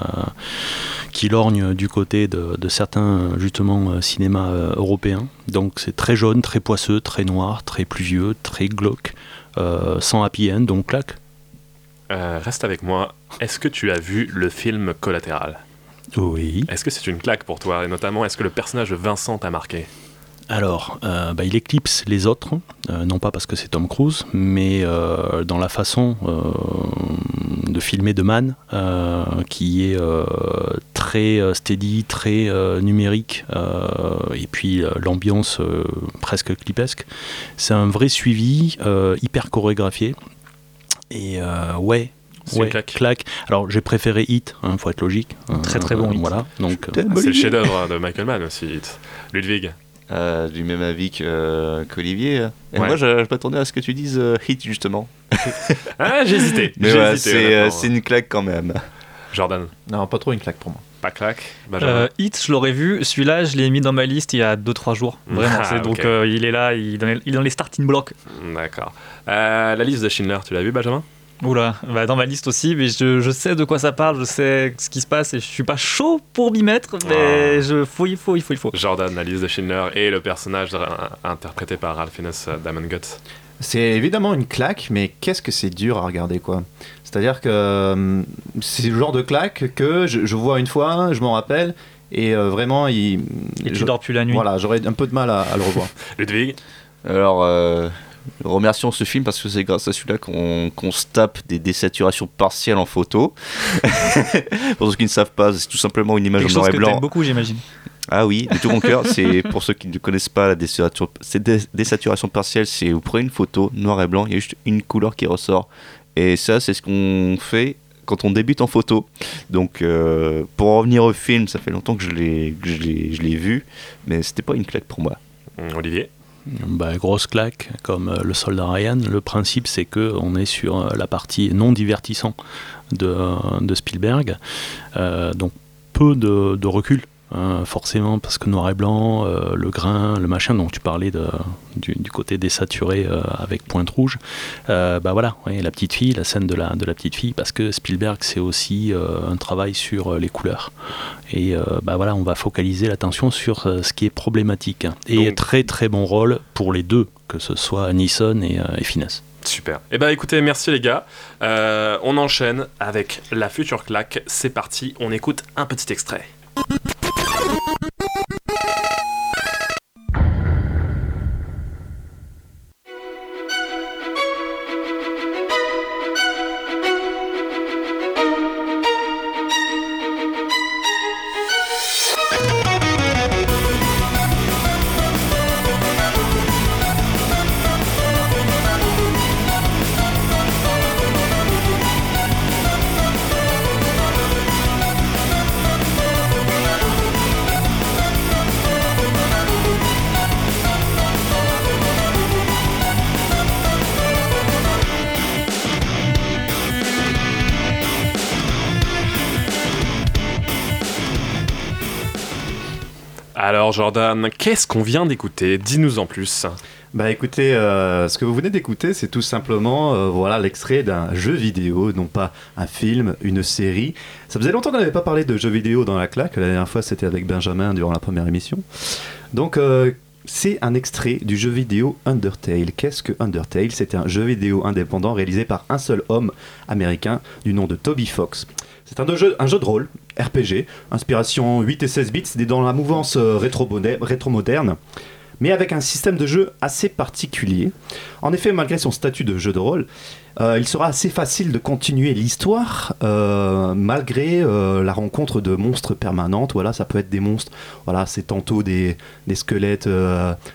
qui lorgne du côté de, de certains justement euh, cinémas euh, européens. Donc c'est très jaune, très poisseux, très noir, très pluvieux, très glauque, euh, sans happy end, donc claque. Euh, Reste avec moi. Est-ce que tu as vu le film Collatéral? Oui. Est-ce que c'est une claque pour toi Et notamment, est-ce que le personnage de Vincent t'a marqué? Alors, euh, bah, il éclipse les autres, euh, non pas parce que c'est Tom Cruise, mais euh, dans la façon de filmer de Man, qui est très steady, très numérique, et puis l'ambiance presque clipesque. C'est un vrai suivi, hyper chorégraphié. Et ouais. C'est une Ouais, claque. claque. Alors j'ai préféré Hit, hein, faut être logique. Très, très bon Euh, Hit. Voilà. Donc euh, Ah, C'est le chef-d'œuvre de Michael Mann aussi. Hit. Ludwig Euh, du même avis que, euh, qu'Olivier. Et Ouais. moi, je, je m'attendais à ce que tu dises euh, hit, justement. Ah, j'ai hésité. Mais ouais, c'est, euh, une claque quand même. Jordan Non, pas trop une claque pour moi. Pas claque Euh, Hit, je l'aurais vu. Celui-là, je l'ai mis dans ma liste il y a 2-3 jours. Vraiment. Ah, c'est- donc euh, il est là, il est dans les, il est dans les starting blocks. D'accord. Euh, la liste de Schindler, tu l'as vu, Benjamin? Oula, bah, dans ma liste aussi, mais je, je sais de quoi ça parle, je sais ce qui se passe et je suis pas chaud pour m'y mettre, mais Ah. je, faut, il faut, il faut, il faut. Jordan, la liste de Schindler et le personnage interprété par Ralph Fiennes Damon Guts. C'est évidemment une claque, mais qu'est-ce que c'est dur à regarder, quoi. C'est-à-dire que euh, c'est le genre de claque que je, je vois une fois, je m'en rappelle, et euh, vraiment, il. Et tu je- dors plus la nuit. Voilà, j'aurais un peu de mal à, à le revoir. Ludwig? Alors, euh, remercions ce film parce que c'est grâce à celui-là qu'on, qu'on se tape des désaturations partielles en photo. pour ceux qui ne savent pas, c'est tout simplement une image Quelque en noir et que blanc. t'aimes beaucoup, j'imagine. Ah oui, de tout mon cœur. C'est pour ceux qui ne connaissent pas la désaturation, partielle, c'est vous prenez une photo noir et blanc, il y a juste une couleur qui ressort. Et ça, c'est ce qu'on fait quand on débute en photo. Donc, euh, pour en revenir au film, ça fait longtemps que je l'ai, que je l'ai, je l'ai vu, mais c'était pas une claque pour moi. Olivier? Bah, grosse claque, comme euh, le soldat Ryan. Le principe, c'est que on est sur euh, la partie non divertissant de, euh, de Spielberg, donc peu de recul. Hein, forcément parce que noir et blanc, euh, le grain, le machin, donc tu parlais de, du, du côté désaturé euh, avec pointe rouge, Euh, bah voilà, ouais, la petite fille, la scène de la, de la petite fille, parce que Spielberg c'est aussi euh, un travail sur les couleurs. Et bah voilà, on va focaliser l'attention sur ce qui est problématique. Et Donc- très très bon rôle pour les deux, que ce soit Nissan et, et Finesse. Super. Eh ben écoutez, merci les gars. On enchaîne avec la future claque. C'est parti, on écoute un petit extrait. Alors Jordan, qu'est-ce qu'on vient d'écouter? Dis-nous en plus. Bah écoutez, euh, ce que vous venez d'écouter, c'est tout simplement euh, voilà l'extrait d'un jeu vidéo, non pas un film, une série. Ça faisait longtemps qu'on n'avait pas parlé de jeux vidéo dans la claque. La dernière fois, c'était avec Benjamin durant la première émission. Donc, euh, c'est un extrait du jeu vidéo Undertale. Qu'est-ce que Undertale? C'est un jeu vidéo indépendant réalisé par un seul homme américain du nom de Toby Fox. C'est un jeu, un jeu de rôle, RPG, inspiration 8 et 16 bits, dans la mouvance euh, rétro-moderne. mais avec un système de jeu assez particulier. En effet, malgré son statut de jeu de rôle, euh, il sera assez facile de continuer l'histoire euh, malgré la rencontre de monstres permanentes. Voilà, ça peut être des monstres. Voilà, c'est tantôt des, des squelettes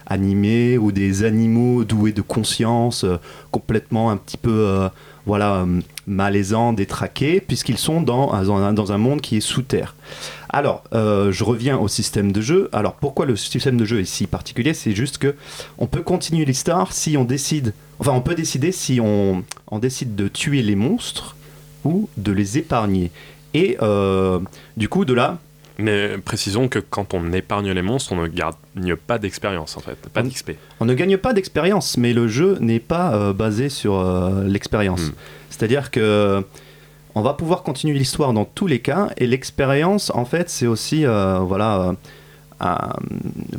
animés ou des animaux doués de conscience, complètement un petit peu, voilà, euh, malaisants, détraqués, puisqu'ils sont dans, un- dans un- monde qui est sous terre. Alors, euh, je reviens au système de jeu. Alors, pourquoi le système de jeu est si particulier? C'est juste que on peut continuer l'histoire si on décide. Enfin, on peut décider si on, on décide de tuer les monstres ou de les épargner. Et euh, du coup, de là, Mais précisons que quand on épargne les monstres, on ne gagne pas d'expérience en fait, pas d'XP. on ne gagne pas d'expérience, mais le jeu n'est pas euh, basé sur euh, l'expérience. C'est-à-dire que on va pouvoir continuer l'histoire dans tous les cas, et l'expérience, en fait, c'est aussi, euh, voilà, euh, un-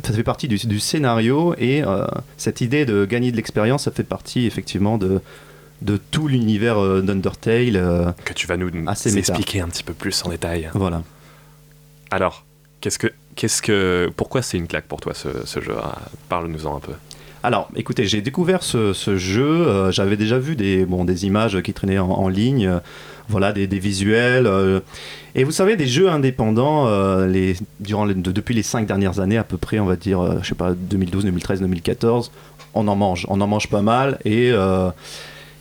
ça fait partie du, du scénario, et euh, cette idée de gagner de l'expérience, ça fait partie effectivement de, de tout l'univers euh, d'Undertale. euh, Que tu vas nous expliquer un petit peu plus en détail. Voilà. Alors, qu'est-ce que, qu'est-ce que, pourquoi c'est une claque pour toi ce, ce jeu? Ah, Parle-nous-en un peu. Alors, écoutez, j'ai découvert ce, jeu. euh, J'avais déjà vu des, des images qui traînaient en, ligne, euh, voilà, des, des visuels. euh, et vous savez, des jeux indépendants, durant depuis les cinq dernières années à peu près, on va dire, je sais pas, 2012, 2013, 2014, on en mange, on en mange pas mal. Et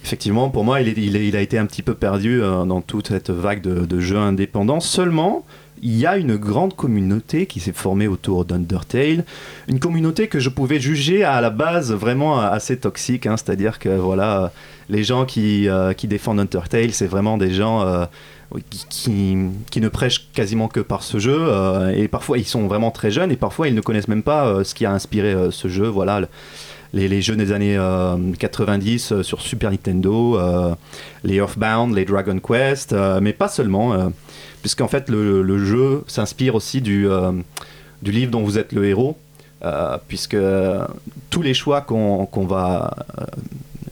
effectivement, pour moi, il, a été un petit peu perdu dans toute cette vague de jeux indépendants. Seulement, il y a une grande communauté qui s'est formée autour d'Undertale, une communauté que je pouvais juger à la base vraiment assez toxique, hein, c'est-à-dire que voilà, les gens qui, euh, qui défendent Undertale, c'est vraiment des gens euh, qui, ne prêchent quasiment que par ce jeu, euh, et parfois ils sont vraiment très jeunes, et parfois ils ne connaissent même pas ce qui a inspiré ce jeu, voilà. le- les, les jeux des années euh, 90 euh, sur Super Nintendo, euh, les Earthbound, les Dragon Quest, mais pas seulement, puisqu'en fait le, jeu s'inspire aussi du, euh, du livre dont vous êtes le héros, euh, puisque tous les choix qu'on va euh,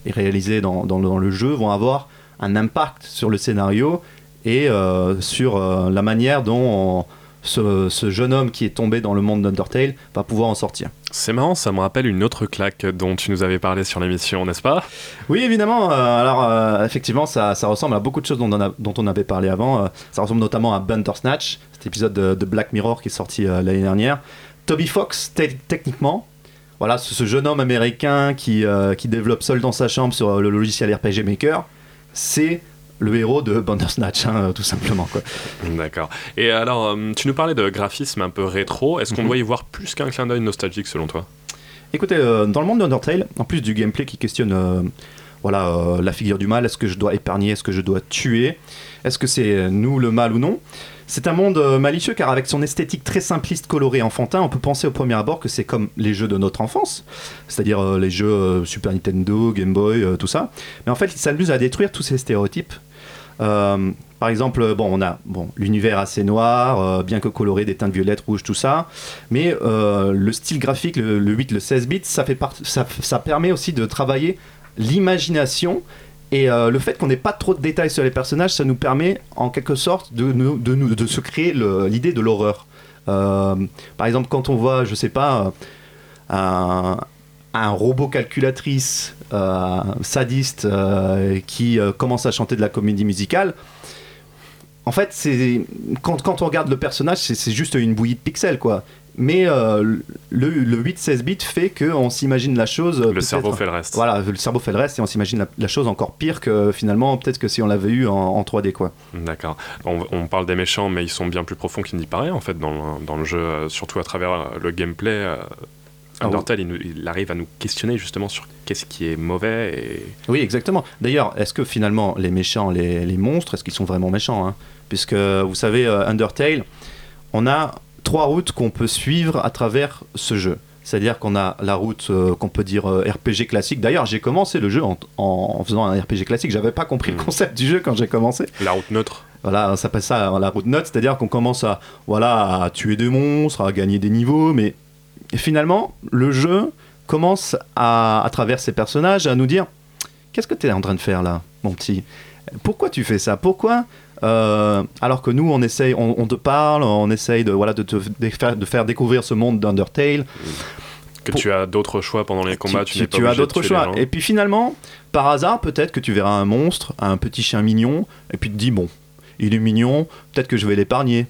réaliser dans, le- jeu vont avoir un impact sur le scénario et sur la manière dont on- ce, ce jeune homme qui est tombé dans le monde d'Undertale va pouvoir en sortir. C'est marrant, ça me rappelle une autre claque dont tu nous avais parlé sur l'émission, n'est-ce pas? Oui, évidemment. euh, alors, euh, effectivement, ça, ça ressemble à beaucoup de choses dont on, a- dont on avait parlé avant. Euh, ça ressemble notamment à Bandersnatch, cet épisode de, de Black Mirror qui est sorti l'année dernière. Toby Fox, te- techniquement, voilà, ce, jeune homme américain qui, qui développe seul dans sa chambre sur le logiciel RPG Maker, c'est le héros de Bandersnatch, hein, tout simplement. Quoi. D'accord. Et alors, euh, tu nous parlais de graphisme un peu rétro. Est-ce qu'on Mhm. doit y voir plus qu'un clin d'œil nostalgique selon toi? Écoutez, euh, dans le monde d'Undertale, en plus du gameplay qui questionne euh, voilà, euh, la figure du mal, est-ce que je dois épargner, est-ce que je dois tuer, est-ce que c'est euh, nous le mal ou non? C'est un monde euh, malicieux car avec son esthétique très simpliste, colorée, enfantin, on peut penser au premier abord que c'est comme les jeux de notre enfance, c'est-à-dire euh, les jeux euh, Super Nintendo, Game Boy, euh, tout ça. Mais en fait, il s'amuse à détruire tous ces stéréotypes. Euh, par exemple, bon, on a bon, l'univers assez noir, euh, bien que coloré, des teintes violettes, rouges, tout ça. Mais euh, le style graphique, le, le 8, le 16 bits, ça, fait ça, ça permet aussi de travailler l'imagination. Et le fait qu'on n'ait pas trop de détails sur les personnages, ça nous permet en quelque sorte de, de, se créer l'idée de l'horreur. Par exemple, quand on voit, je sais pas, un, un robot calculatrice euh, sadiste euh, qui euh, commence à chanter de la comédie musicale, en fait, c'est quand, quand on regarde le personnage, c'est juste une bouillie de pixels, quoi. Mais le, le 8-16 bits fait qu'on s'imagine la chose. Le cerveau fait le reste. Voilà, le cerveau fait le reste et on s'imagine la, la chose encore pire que finalement, peut-être que si on l'avait eu en, en 3D, quoi. D'accord. On, on parle des méchants, mais ils sont bien plus profonds qu'il n'y paraît en fait dans le, dans le jeu, surtout à travers le gameplay. Ah Undertale, il, arrive à nous questionner justement sur qu'est-ce qui est mauvais et Oui, exactement. D'ailleurs, est-ce que finalement les méchants, les, les monstres, est-ce qu'ils sont vraiment méchants hein? Puisque vous savez, euh, Undertale, on a trois routes qu'on peut suivre à travers ce jeu. C'est-à-dire qu'on a la route euh, qu'on peut dire euh, RPG classique. D'ailleurs, j'ai commencé le jeu en, en- faisant un RPG classique. J'avais pas compris le concept du jeu quand j'ai commencé. la route neutre. Voilà, ça s'appelle ça la route neutre, c'est-à-dire qu'on commence à, voilà, à tuer des monstres, à gagner des niveaux, mais finalement, le jeu commence à, à travers ces personnages à nous dire Qu'est-ce que tu es en train de faire là, mon petit? Pourquoi tu fais ça? Pourquoi euh, alors que nous, on essaye, on, on te parle, on essaye de, voilà, de te de faire, de faire découvrir ce monde d'Undertale. Que Pour- tu as d'autres choix pendant les combats, tu, tu, as d'autres choix. Et puis finalement, par hasard, peut-être que tu verras un monstre, un petit chien mignon, et puis tu te dis, bon, il est mignon, peut-être que je vais l'épargner.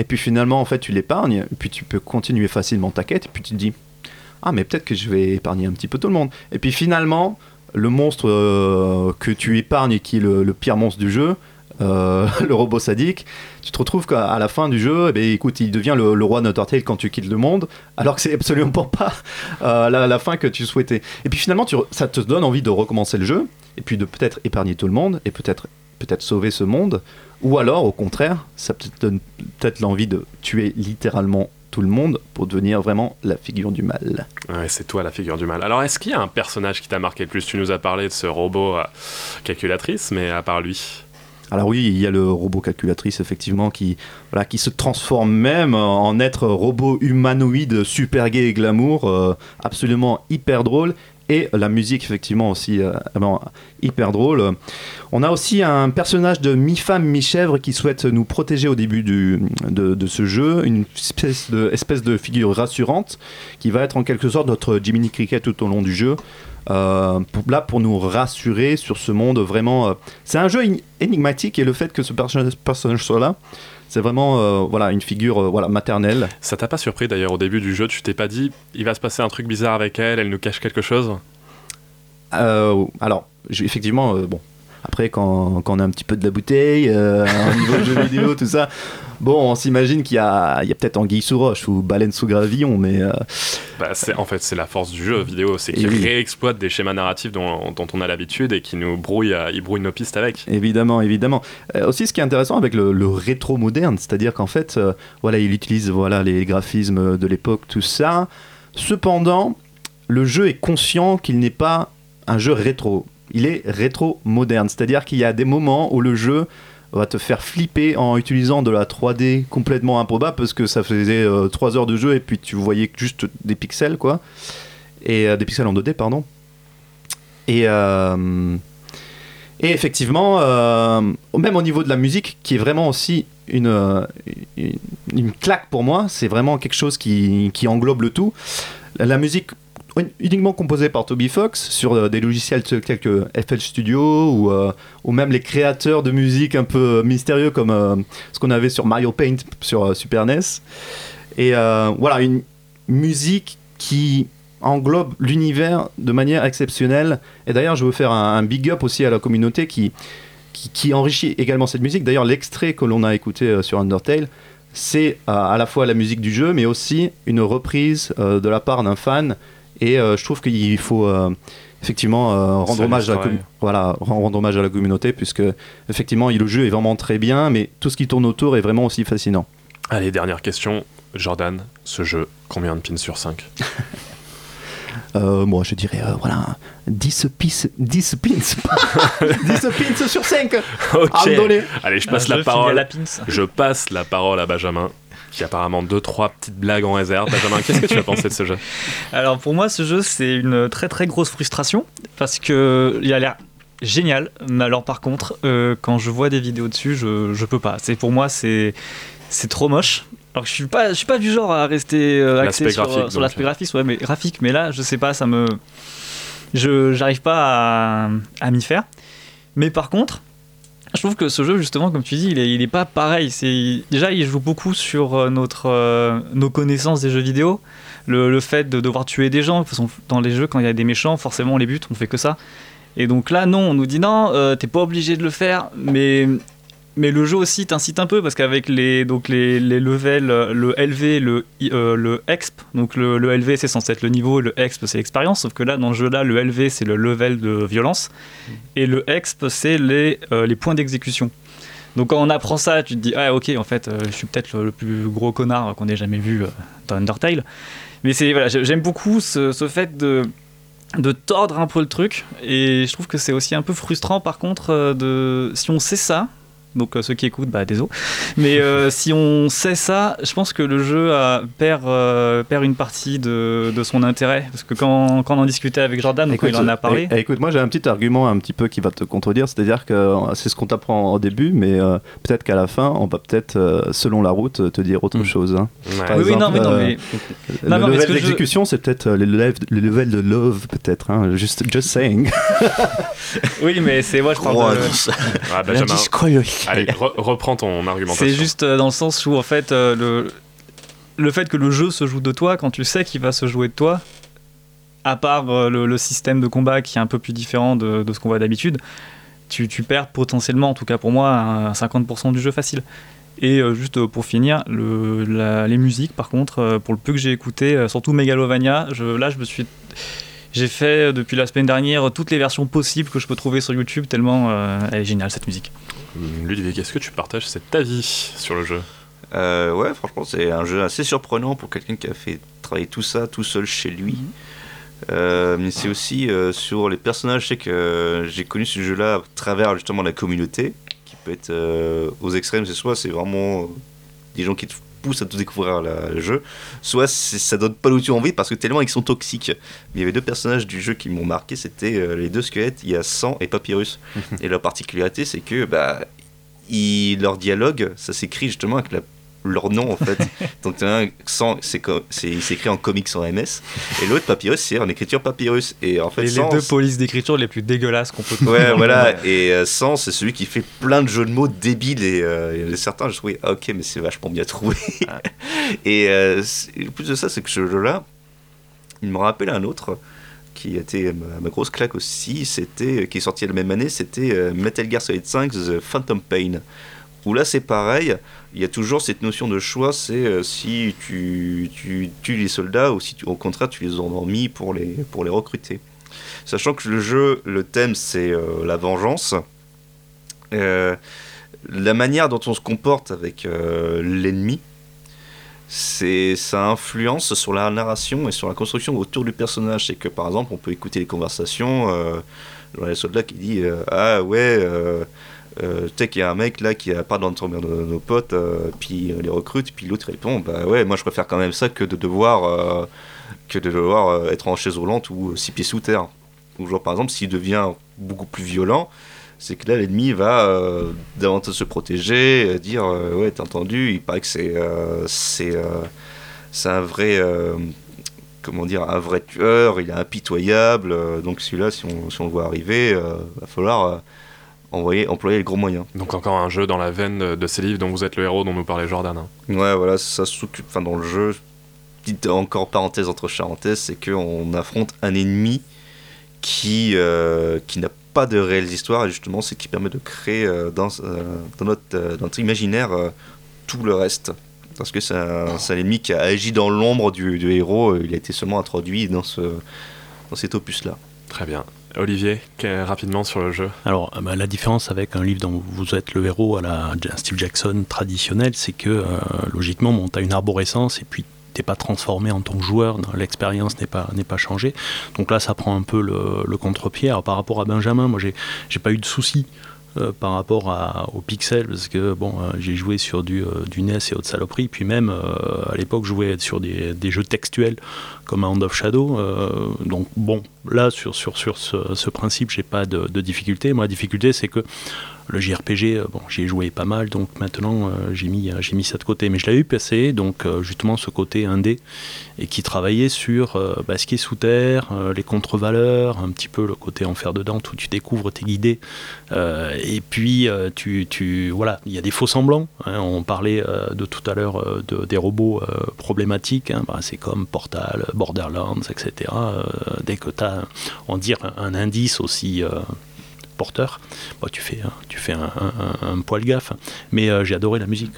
Et puis finalement, en fait, tu l'épargnes, et puis tu peux continuer facilement ta quête, et puis tu te dis, ah, mais peut-être que je vais épargner un petit peu tout le monde. Et puis finalement, le monstre euh, que tu épargnes qui est le, pire monstre du jeu, euh, le robot sadique, tu te retrouves qu'à la fin du jeu, eh bien, écoute, il devient le, roi Nottertail quand tu quittes le monde, alors que c'est absolument pas euh, la, fin que tu souhaitais. Et puis finalement, ça te donne envie de recommencer le jeu, et puis de peut-être épargner tout le monde, et peut-être peut-être sauver ce monde, ou alors au contraire, ça te donne peut-être l'envie de tuer littéralement tout le monde pour devenir vraiment la figure du mal. Ouais, c'est toi la figure du mal. Alors, est-ce qu'il y a un personnage qui t'a marqué le plus? Tu nous as parlé de ce robot euh, calculatrice, mais à part lui Alors oui, il y a le robot calculatrice effectivement qui, voilà, qui se transforme même en être robot humanoïde super gay et glamour, euh, absolument hyper drôle. Et la musique effectivement aussi euh, hyper drôle. On a aussi un personnage de mi-femme, mi-chèvre qui souhaite nous protéger au début de, ce jeu, une espèce de, figure rassurante qui va être en quelque sorte notre Jiminy Cricket tout au long du jeu. Euh, là pour nous rassurer sur ce monde vraiment. euh, c'est un jeu éni- énigmatique et le fait que ce personnage soit là, c'est vraiment euh, voilà une figure euh, voilà maternelle. Ça t'a pas surpris d'ailleurs au début du jeu Tu t'es pas dit, il va se passer un truc bizarre avec elle, elle nous cache quelque chose? Euh, alors effectivement bon. Après, quand, quand on a un petit peu de la bouteille, euh, au niveau jeu vidéo, tout ça, bon, on s'imagine qu'il y a, il y a peut-être anguille sous roche ou baleine sous gravillon, mais euh, Bah, c'est, en fait, c'est la force du jeu vidéo, c'est qu'il Et oui. réexploite des schémas narratifs dont, dont on a l'habitude et qui nous brouille, il brouille nos pistes avec. Évidemment, évidemment. Euh, aussi, ce qui est intéressant avec le, le rétro moderne, c'est-à-dire qu'en fait, euh, voilà, il utilise voilà les graphismes de l'époque, tout ça. Cependant, le jeu est conscient qu'il n'est pas un jeu rétro. Il est rétro moderne, c'est-à-dire qu'il y a des moments où le jeu va te faire flipper en utilisant de la 3D complètement improbable parce que ça faisait 3 heures de jeu et puis tu voyais juste des pixels quoi et euh, des pixels en 2D pardon et euh, et effectivement, euh, même au niveau de la musique, qui est vraiment aussi une, euh, une, une claque pour moi, c'est vraiment quelque chose qui, qui englobe le tout. La musique uniquement composée par Toby Fox sur euh, des logiciels tels que FL Studio ou, euh, ou même les créateurs de musique un peu mystérieux comme euh, ce qu'on avait sur Mario Paint sur euh, Super NES. Et euh, voilà, une musique qui englobe l'univers de manière exceptionnelle. Et d'ailleurs, je veux faire un, big up aussi à la communauté qui, qui, enrichit également cette musique. D'ailleurs, l'extrait que l'on a écouté euh, sur Undertale, c'est euh, à la fois la musique du jeu, mais aussi une reprise euh, de la part d'un fan. Et euh, je trouve qu'il faut euh, effectivement euh, rendre, Salut, hommage à la voilà, rendre hommage à la communauté, puisque effectivement, le jeu est vraiment très bien, mais tout ce qui tourne autour est vraiment aussi fascinant. Allez, dernière question. Jordan, ce jeu, combien de pins sur 5 Euh, moi, je dirais, euh, voilà, 10 pins, 10 pins, 10 pins sur 5 Ok. à me donner. Allez, je passe la parole. la. Je passe la parole à Benjamin, qui a apparemment deux trois petites blagues en réserve. Benjamin, qu'est-ce que tu as pensé de ce jeu Alors pour moi, ce jeu, c'est une très très grosse frustration parce que il a l'air génial, mais alors par contre, euh, quand je vois des vidéos dessus, je, je peux pas. C'est pour moi, c'est c'est trop moche. Alors je suis pas, je suis pas du genre à rester euh, axé sur, sur l'aspect graphique, ouais, mais graphique. Mais là, je sais pas, ça me, je j'arrive pas à, à m'y faire. Mais par contre, je trouve que ce jeu, justement, comme tu dis, il est, pas pareil. C'est déjà, il joue beaucoup sur euh, notre, euh, nos connaissances des jeux vidéo. Le, le fait de devoir tuer des gens. De toute façon, dans les jeux, quand il y a des méchants, forcément, on les bute, on fait que ça. Et donc là, non, on nous dit non, euh, t'es pas obligé de le faire, mais mais le jeu aussi t'incite un peu parce qu'avec les donc les, les levels, le LV, le euh, le exp, donc le, le LV c'est censé être le niveau, le exp c'est l'expérience, sauf que là dans ce jeu-là, le LV c'est le level de violence et le exp c'est les euh, les points d'exécution. Donc quand on apprend ça, tu te dis ah ok en fait euh, je suis peut-être le, le plus gros connard qu'on ait jamais vu euh, dans Undertale. Mais c'est voilà, j'ai- j'aime beaucoup ce, ce fait de de tordre un peu le truc et je trouve que c'est aussi un peu frustrant par contre de si on sait ça Donc euh, ceux qui écoutent, bah désolé. Mais euh, si on sait ça, je pense que le jeu a- perd, euh, perd une partie de, de son intérêt. Parce que quand, quand on en discutait avec Jordan, donc quand il en a parlé, écoute, moi j'ai un petit argument un petit peu qui va te contredire, c'est-à-dire que c'est ce qu'on t'apprend au début, mais euh, peut-être qu'à la fin, on va peut-être, euh, selon la route, te dire autre chose. hein. Par Oui, oui, non, mais non, mais- le Non, non, mais ce level que je- d'exécution, c'est peut-être euh, le level, le level de love, peut-être. Hein. Just, just saying. oui, mais c'est moi je parle de- Ah, Benjamin, allez, re- reprends ton argumentation. C'est juste euh, dans le sens où en fait euh, le, le fait que le jeu se joue de toi, quand tu sais qu'il va se jouer de toi, à part euh, le, le système de combat qui est un peu plus différent de, de ce qu'on voit d'habitude, tu, tu perds potentiellement, en tout cas pour moi, un 50% du jeu facile. Et juste pour finir, le, la- les musiques, par contre, pour le peu que j'ai écouté, surtout Megalovania, je, là je me suis j'ai fait euh, depuis la semaine dernière toutes les versions possibles que je peux trouver sur YouTube, tellement euh, elle est géniale cette musique. Hum, Ludovic, est-ce que tu partages cet avis sur le jeu? Euh, ouais, franchement, c'est un jeu assez surprenant pour quelqu'un qui a fait travailler tout ça tout seul chez lui. Euh, mais c'est aussi euh, sur les personnages. Je sais que euh, j'ai connu ce jeu-là à travers justement la communauté, qui peut être euh, aux extrêmes. C'est soit c'est vraiment des gens qui te poussent à tout découvrir la- le jeu, soit ça donne pas du tout envie parce que tellement ils sont toxiques. Mais il y avait deux personnages du jeu qui m'ont marqué, c'était euh, les deux squelettes. Il y a Sang et Papyrus. et leur particularité, c'est que bah leur dialogue, ça s'écrit justement avec la- leur nom en fait. Donc un sans, c'est il s'écrit en comics en MS, et l'autre Papyrus c'est en écriture Papyrus. Et en fait, les Sans, deux polices d'écriture les plus dégueulasses qu'on peut trouver. Ouais, voilà. Et euh, Sans, c'est celui qui fait plein de jeux de mots débiles. Et, euh, et certains, je trouvais, ah, ok, mais c'est vachement bien trouvé. et euh, le plus de ça, c'est que ce jeu-là, il me rappelle un autre qui était ma, ma grosse claque aussi. C'était, qui est sorti la même année, c'était euh, Metal Gear Solid 5 The Phantom Pain. Où là, c'est pareil. Il y a toujours cette notion de choix c'est euh, si tu, tu tues les soldats ou si au contraire tu les endormis pour les, pour les recruter. Sachant que le jeu, le thème, c'est euh, la vengeance. Euh, la manière dont on se comporte avec l'ennemi, c'est ça influence sur la narration et sur la construction autour du personnage. C'est que par exemple, on peut écouter les conversations. Genre les soldats qui dit ah ouais. Euh, tu sais qu'il y a un mec là qui a pas d'entretenir nos, nos potes, euh, puis euh, les recrute, puis l'autre répond bah ouais, moi je préfère quand même ça que de devoir euh, que de devoir être en chaise roulante ou six pieds sous terre. Ou genre par exemple s'il devient beaucoup plus violent, c'est que là l'ennemi va davantage se protéger, dire ouais t'as entendu, il paraît que c'est c'est c'est un vrai comment dire un vrai tueur, il est impitoyable, donc celui-là si on, si on le voit arriver, va falloir envoyer employer les gros moyens. Donc encore un jeu dans la veine de, ces livres dont vous êtes le héros dont nous parlait Jordan. hein. Ouais, voilà, ça s'occupe, enfin dans le jeu, petite encore parenthèse entre parenthèses, c'est qu'on affronte un ennemi qui, euh, qui n'a pas de réelles histoires, et justement, c'est qui permet de créer euh, dans, euh, dans, notre, dans notre imaginaire tout le reste. Parce que c'est un, un ennemi qui a agi dans l'ombre du, du héros, il a été seulement introduit dans, ce, dans cet opus-là. Très bien. Olivier, rapidement sur le jeu. Alors, euh, bah, la différence avec un livre dont vous êtes le héros à la Steve Jackson traditionnel, c'est que euh, logiquement, bon, tu as une arborescence et puis t'es pas transformé en tant que joueur, l'expérience n'est pas, n'est pas changée. Donc là, ça prend un peu le, le contre-pied. Par rapport à Benjamin, moi, j'ai, j'ai pas eu de soucis. Euh, par rapport à, au pixel parce que bon euh, j'ai joué sur du, euh, du NES et autres saloperies puis même à l'époque je jouais sur des, des jeux textuels comme Hand of Shadow donc bon là sur, sur, sur ce, ce principe j'ai pas de, de difficulté. Moi la difficulté c'est que le JRPG, euh, bon, j'y ai joué pas mal, donc maintenant euh, j'ai mis, j'ai mis ça de côté. Mais je l'avais eu passé, donc euh, justement ce côté indé, et qui travaillait sur euh, ce qui est sous terre, euh, les contre-valeurs, un petit peu le côté enfer dedans, où tu découvres tes guidés. Euh, et puis, euh, tu, tu, voilà, il y a des faux semblants. hein. on parlait euh, de tout à l'heure euh, de, des robots euh, problématiques. hein. Bah, c'est comme Portal, Borderlands, etc. Euh, dès que tu as, on dire, un indice aussi. Porteur, bah, tu fais, un- tu fais un, un- un- poil gaffe. Mais euh, j'ai adoré la musique,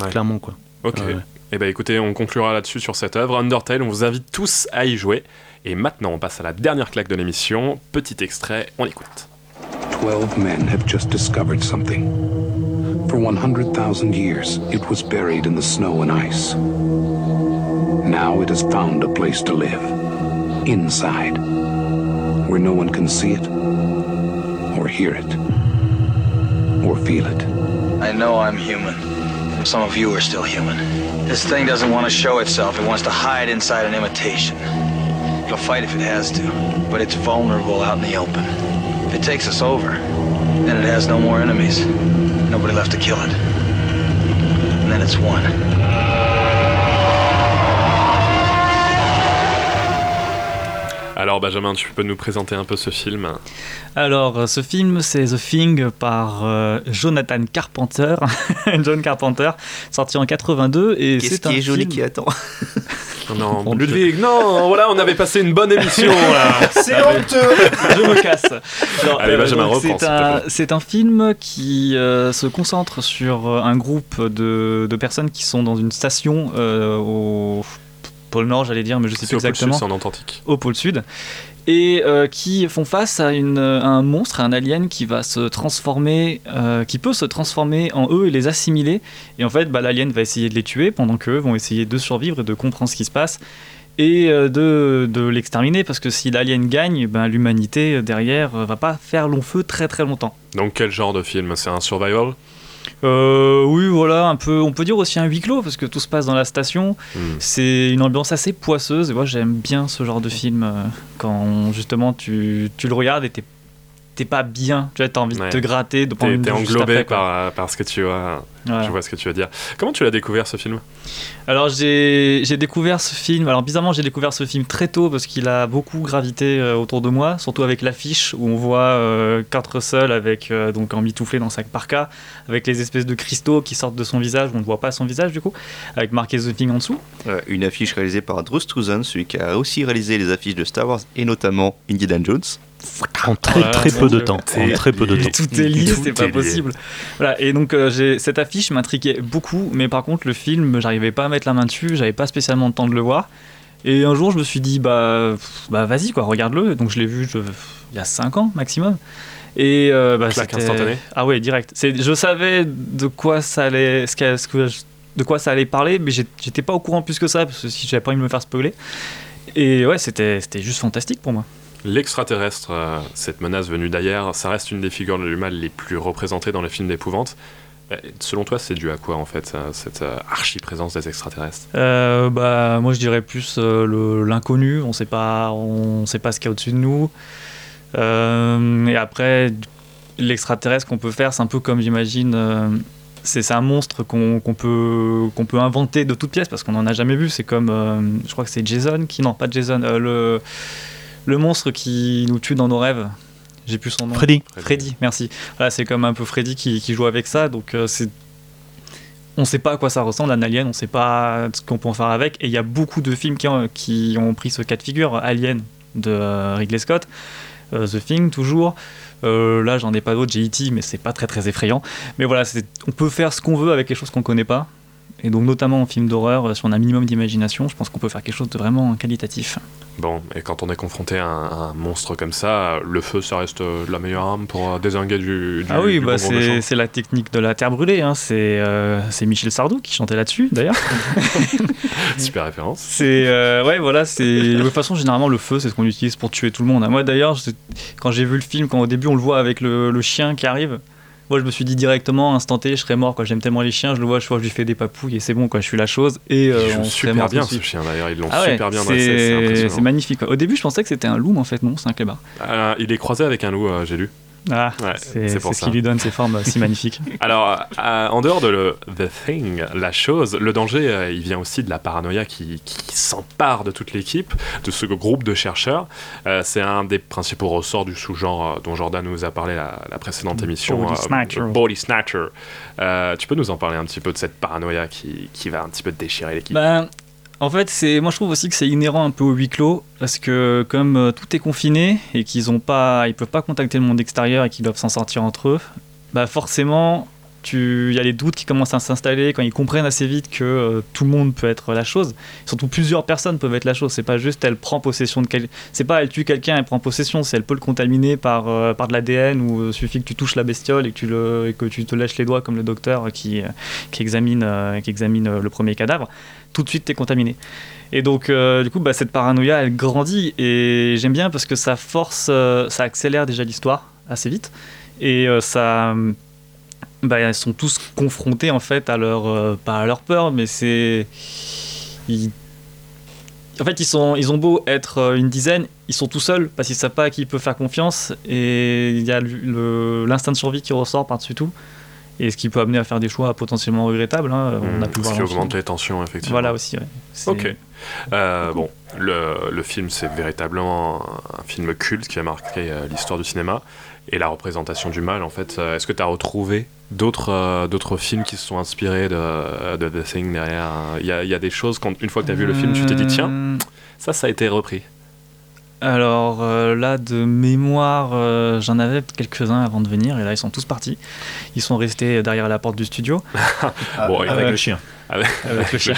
Ouais. clairement. Quoi. Ok. Ouais, ouais. Eh ben écoutez, on conclura là-dessus sur cette œuvre. Undertale, on vous invite tous à y jouer. Et maintenant, on passe à la dernière claque de l'émission. Petit extrait, on écoute. Twelve men have just discovered something. For 100,000 years, it was buried in the snow and ice. Now it has found a place to live. Inside. Where no one can see it, or hear it, or feel it. I know I'm human. Some of you are still human. This thing doesn't want to show itself. It wants to hide inside an imitation. It'll fight if it has to, but it's vulnerable out in the open. If it takes us over, then it has no more enemies. Nobody left to kill it. And then it's one. Alors Benjamin, tu peux nous présenter un peu ce film Alors, euh, ce film, c'est The Thing par euh, Jonathan Carpenter, John Carpenter, sorti en 82. Et Qu'est-ce c'est qui un est joli film- qui attend Non, Ludwig, non, voilà, on avait passé une bonne émission là. C'est Allez. honteux Je me casse Non, Allez, euh, Benjamin, donc, reprends, C'est un, plaît. c'est un film qui euh, se concentre sur euh, un groupe de, de personnes qui sont dans une station euh, au pôle Nord, j'allais dire, mais je sais plus au pôle sud, exactement. c'est en Antarctique. Au pôle Sud. Et euh, qui font face à, une, à un monstre, à un alien qui va se transformer, euh, qui peut se transformer en eux et les assimiler. Et en fait, bah, l'alien va essayer de les tuer pendant qu'eux vont essayer de survivre et de comprendre ce qui se passe et euh, de, de l'exterminer parce que si l'alien gagne, ben, l'humanité derrière va pas faire long feu très très longtemps. Donc quel genre de film? C'est un survival? Euh, oui, voilà, un peu. On peut dire aussi un huis clos parce que tout se passe dans la station. Hmm. C'est une ambiance assez poisseuse. Et moi, j'aime bien ce genre de film euh, quand justement tu, tu le regardes et t'es t'es pas bien. Tu vois, t'as envie Ouais. de te gratter, de prendre T'es englobé après, par, par ce que tu vois. Je vois ce que tu veux dire. Comment tu l'as découvert ce film? Alors j'ai j'ai découvert ce film, alors bizarrement j'ai découvert ce film très tôt parce qu'il a beaucoup gravité euh, autour de moi, surtout avec l'affiche où on voit euh, Kurt Russell avec, euh, donc en mitouflé dans sa parka, avec les espèces de cristaux qui sortent de son visage, on ne voit pas son visage du coup, avec marqué The Thing en dessous. Euh, une affiche réalisée par Drew Struzan, celui qui a aussi réalisé les affiches de Star Wars et notamment Indiana Jones. En très Voilà, très peu de temps. En très peu de temps. Tout est lié, c'est est pas lié. possible. Voilà, et donc euh, j'ai- cette affiche m'intriguait beaucoup, mais par contre le film, j'arrivais pas à mettre la main dessus, j'avais pas spécialement le temps de le voir. Et un jour je me suis dit, bah, bah vas-y quoi, regarde-le. Donc je l'ai vu je- il y a 5 ans maximum. Et euh, bah, instantanée Ah ouais, direct. C'est- Je savais de quoi ça allait, ce qu'a- ce que je- de quoi ça allait parler, mais j'étais pas au courant plus que ça, parce que si j'avais pas envie de me faire spoiler. Et ouais, c'était c'était juste fantastique pour moi. L'extraterrestre, euh, cette menace venue d'ailleurs, ça reste une des figures du mal les plus représentées dans les films d'épouvante. Euh, Selon toi, c'est dû à quoi en fait, euh, cette archi-présence des extraterrestres? Bah, moi je dirais plus l'inconnu, on sait pas, on sait pas ce qu'il y a au-dessus de nous. Et après, l'extraterrestre qu'on peut faire, c'est un peu comme j'imagine, c'est un monstre qu'on peut, qu'on peut inventer de toutes pièces parce qu'on n'en a jamais vu. C'est comme, je crois que c'est Jason qui, non pas Jason, le, le monstre qui nous tue dans nos rêves. J'ai plus son nom. Freddy. Freddy, merci. Voilà, c'est comme un peu Freddy qui, qui joue avec ça, donc euh, c'est on sait pas à quoi ça ressemble un alien, on sait pas ce qu'on peut en faire avec. Et il y a beaucoup de films qui ont, qui ont pris ce cas de figure. Alien de euh, Ridley Scott, euh, The Thing toujours. Euh, là, j'en ai pas d'autres, j'ai E.T., mais c'est pas très très effrayant. Mais voilà, on peut faire ce qu'on veut avec les choses qu'on connaît pas. Et donc, notamment en film d'horreur, euh, si on a un minimum d'imagination, je pense qu'on peut faire quelque chose de vraiment qualitatif. Bon, et quand on est confronté à un, à un monstre comme ça, le feu, ça reste euh, la meilleure arme pour euh, désinguer du, du ah oui, bah c'est la technique de la terre brûlée. hein. C'est euh, Michel Sardou qui chantait là-dessus, d'ailleurs. Super référence. C'est euh, ouais voilà c'est de toute façon généralement le feu c'est ce qu'on utilise pour tuer tout le monde. Moi d'ailleurs quand j'ai vu le film quand au début on le voit avec le, le chien qui arrive, moi je me suis dit directement instanté je serais mort quoi. J'aime tellement les chiens je le vois je vois je lui fais des papouilles et c'est bon quoi je suis la chose et euh, on super bien ce chien d'ailleurs, ils l'ont Ah ouais, super bien dressé, c'est c'est magnifique. quoi. Au début je pensais que c'était un loup mais en fait non? C'est un clébard. Euh, il est croisé avec un loup, euh, j'ai lu. Ah Ouais, c'est ce ça. qui lui donne ces formes si magnifiques. Alors, euh, en dehors de le The Thing, la chose, le danger, euh, il vient aussi de la paranoïa qui, qui s'empare de toute l'équipe, de ce groupe de chercheurs. Euh, c'est un des principaux ressorts du sous-genre euh, dont Jordan nous a parlé la, la précédente émission. Body euh, Snatcher. Body Snatcher. Euh, tu peux nous en parler un petit peu de cette paranoïa qui, qui va un petit peu déchirer l'équipe? Ben, en fait, c'est, moi je trouve aussi que c'est inhérent un peu au huis clos parce que comme euh, tout est confiné et qu'ils ont pas, ils peuvent pas contacter le monde extérieur et qu'ils doivent s'en sortir entre eux, bah forcément, il y a les doutes qui commencent à s'installer quand ils comprennent assez vite que euh, tout le monde peut être la chose. Surtout plusieurs personnes peuvent être la chose. C'est pas juste elle prend possession de quel, c'est pas elle tue quelqu'un, elle prend possession. C'est elle peut le contaminer par euh, par de l'ADN ou suffit que tu touches la bestiole et que tu et que tu te lèches les doigts comme le docteur qui qui examine qui examine le premier cadavre tout de suite t'es contaminé. Et donc euh, du coup bah, cette paranoïa elle grandit et j'aime bien parce que ça force, euh, ça accélère déjà l'histoire assez vite et euh, ça bah, ils sont tous confrontés en fait à leur pas à leur peur mais c'est en fait ils sont ils ont beau être une dizaine ils sont tout seuls parce qu'ils savent pas à qui ils peuvent faire confiance et il y a l'instinct de survie qui ressort par dessus tout et ce qui peut amener à faire des choix potentiellement regrettables hein. on a pu ce voir qui augmente film. les tensions, effectivement. voilà aussi ouais. Ok. Euh, bon, le, le film, c'est véritablement un film culte qui a marqué euh, l'histoire du cinéma et la représentation du mal. En fait, Euh, est-ce que tu as retrouvé d'autres euh, d'autres films qui se sont inspirés de, de The Thing derrière? Il y a, y a des choses, quand, une fois que tu as vu le film, tu t'es dit, tiens, Hum, ça, ça a été repris. Alors euh, là, de mémoire, euh, j'en avais quelques-uns avant de venir, et là ils sont tous partis. Ils sont restés derrière la porte du studio. Bon, avec le chien. Avec, Avec le chien.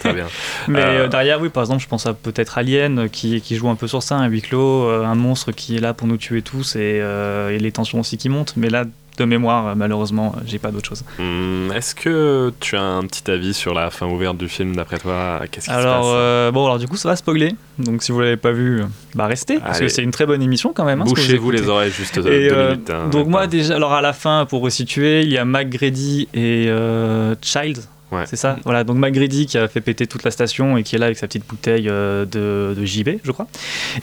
Très bien. Mais Euh, euh, derrière, oui, par exemple, je pense à peut-être Alien qui, qui joue un peu sur ça, un huis clos, euh, un monstre qui est là pour nous tuer tous, et, euh, et les tensions aussi qui montent. Mais là, de mémoire, euh, malheureusement, euh, j'ai pas d'autre chose. hum, Est-ce que tu as un petit avis sur la fin ouverte du film, d'après toi? Qu'est-ce qui se Alors, passe? euh, bon, alors du coup, ça va spoiler. Donc, si vous l'avez pas vu, bah restez, parce que c'est une très bonne émission quand même. hein, Bouchez-vous les oreilles juste Et, deux euh, minutes, hein, donc, moi, déjà, alors à la fin, pour resituer, il y a McGrady et euh, Child. C'est ça? Voilà, donc McGrady qui a fait péter toute la station et qui est là avec sa petite bouteille euh, de, de JB, je crois.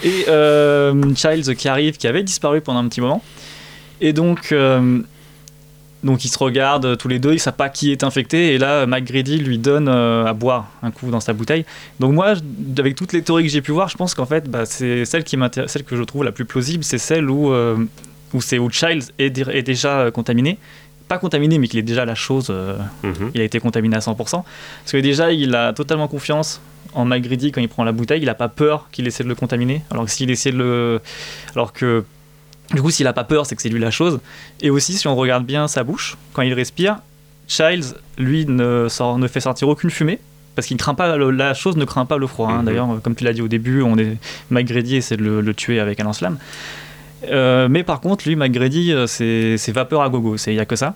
Et euh, Childs qui arrive, qui avait disparu pendant un petit moment. Et donc, euh, donc ils se regardent tous les deux, ils ne savent pas qui est infecté. Et là, McGrady lui donne euh, à boire un coup dans sa bouteille. Donc moi, avec toutes les théories que j'ai pu voir, je pense qu'en fait, bah, c'est celle, qui celle que je trouve la plus plausible, c'est celle où, euh, où c'est où Childs est, dé- est déjà euh, contaminé. Pas contaminé, mais qu'il est déjà la chose. euh, Mhm. Il a été contaminé à 100%. Parce que déjà, il a totalement confiance en McGrady quand il prend la bouteille. Il n'a pas peur qu'il essaie de le contaminer. Alors que s'il essaie de le. Alors que. Du coup, s'il a pas peur, c'est que c'est lui la chose. Et aussi, si on regarde bien sa bouche, quand il respire, Childs, lui, ne, sort, ne fait sortir aucune fumée. Parce qu'il craint pas le- la chose ne craint pas le froid. hein. Mhm. D'ailleurs, comme tu l'as dit au début, on est McGrady essaie de le, le tuer avec un lance-flamme. Euh, mais par contre, lui, McGrady, euh, c'est vapeur à gogo. Il y a que ça.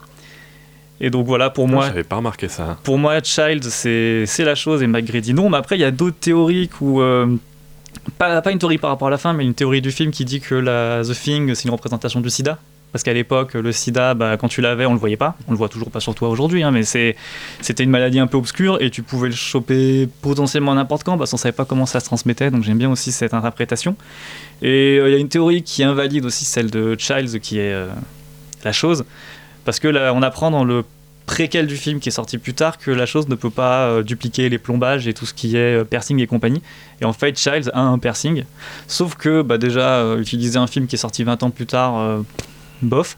Et donc voilà, pour moi, J'avais pas remarqué ça. pour moi, Child, c'est c'est la chose et McGrady non. Mais après, il y a d'autres théories où. euh, pas, une théorie par rapport à la fin, mais une théorie du film qui dit que la, The Thing, c'est une représentation du sida. Parce qu'à l'époque, le sida, bah, quand tu l'avais, on le voyait pas. On le voit toujours pas sur toi aujourd'hui, hein, mais c'était une maladie un peu obscure et tu pouvais le choper potentiellement n'importe quand parce qu'on savait pas comment ça se transmettait. Donc j'aime bien aussi cette interprétation. Et euh, il y a une théorie qui invalide aussi celle de Childs, qui est euh, la chose. Parce que là, on apprend dans le préquel du film qui est sorti plus tard que la chose ne peut pas euh, dupliquer les plombages et tout ce qui est euh, piercing et compagnie. Et en fait, Childs a un piercing. Sauf que bah, déjà, euh, utiliser un film qui est sorti 20 ans plus tard, bof.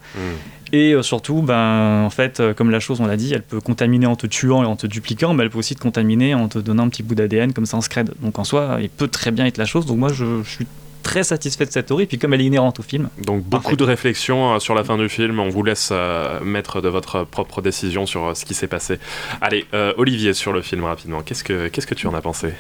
Et euh, surtout, ben, en fait, comme la chose, on l'a dit, elle peut contaminer en te tuant et en te dupliquant, mais elle peut aussi te contaminer en te donnant un petit bout d'ADN comme ça en scred. Donc en soi, il peut très bien être la chose. Donc moi, je, je suis très satisfait de cette théorie, puis comme elle est inhérente au film. Donc beaucoup de réflexions euh, sur la fin du film. On vous laisse euh, mettre de votre propre décision sur euh, ce qui s'est passé. Allez, euh, Olivier, sur le film rapidement. Qu'est-ce que qu'est-ce que tu en as pensé?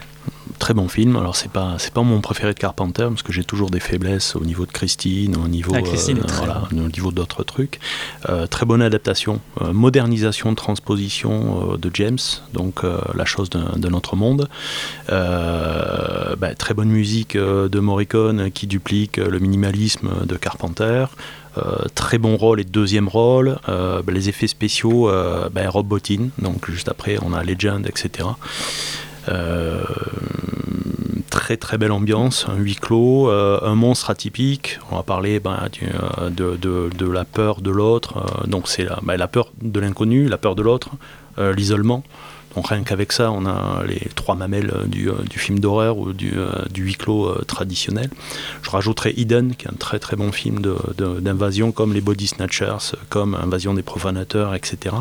Très bon film. Alors c'est pas c'est pas mon préféré de Carpenter parce que j'ai toujours des faiblesses au niveau de Christine, au niveau Ah, Christine voilà, au niveau d'autres trucs. Euh, très bonne adaptation, euh, modernisation, transposition euh, de James, donc euh, la chose d'un d'un autre monde. Euh, bah, très bonne musique euh, de Morricone qui duplique euh, le minimalisme de Carpenter. Euh, très bon rôle et deuxième rôle. Euh, bah, les effets spéciaux, euh, bah, Rob Bottin, donc juste après on a Legend, etc. Euh, très très belle ambiance, un huis clos, euh, un monstre atypique. On va parler ben, euh, de, de- la peur de l'autre. donc c'est la, ben, la peur de l'inconnu, la peur de l'autre, l'isolement. Donc rien qu'avec ça, on a les trois mamelles du, euh, du film d'horreur ou du, euh, du huis clos euh, traditionnel. Je rajouterai Eden, qui est un très très bon film de- de- d'invasion, comme les Body Snatchers, comme Invasion des profanateurs, etc.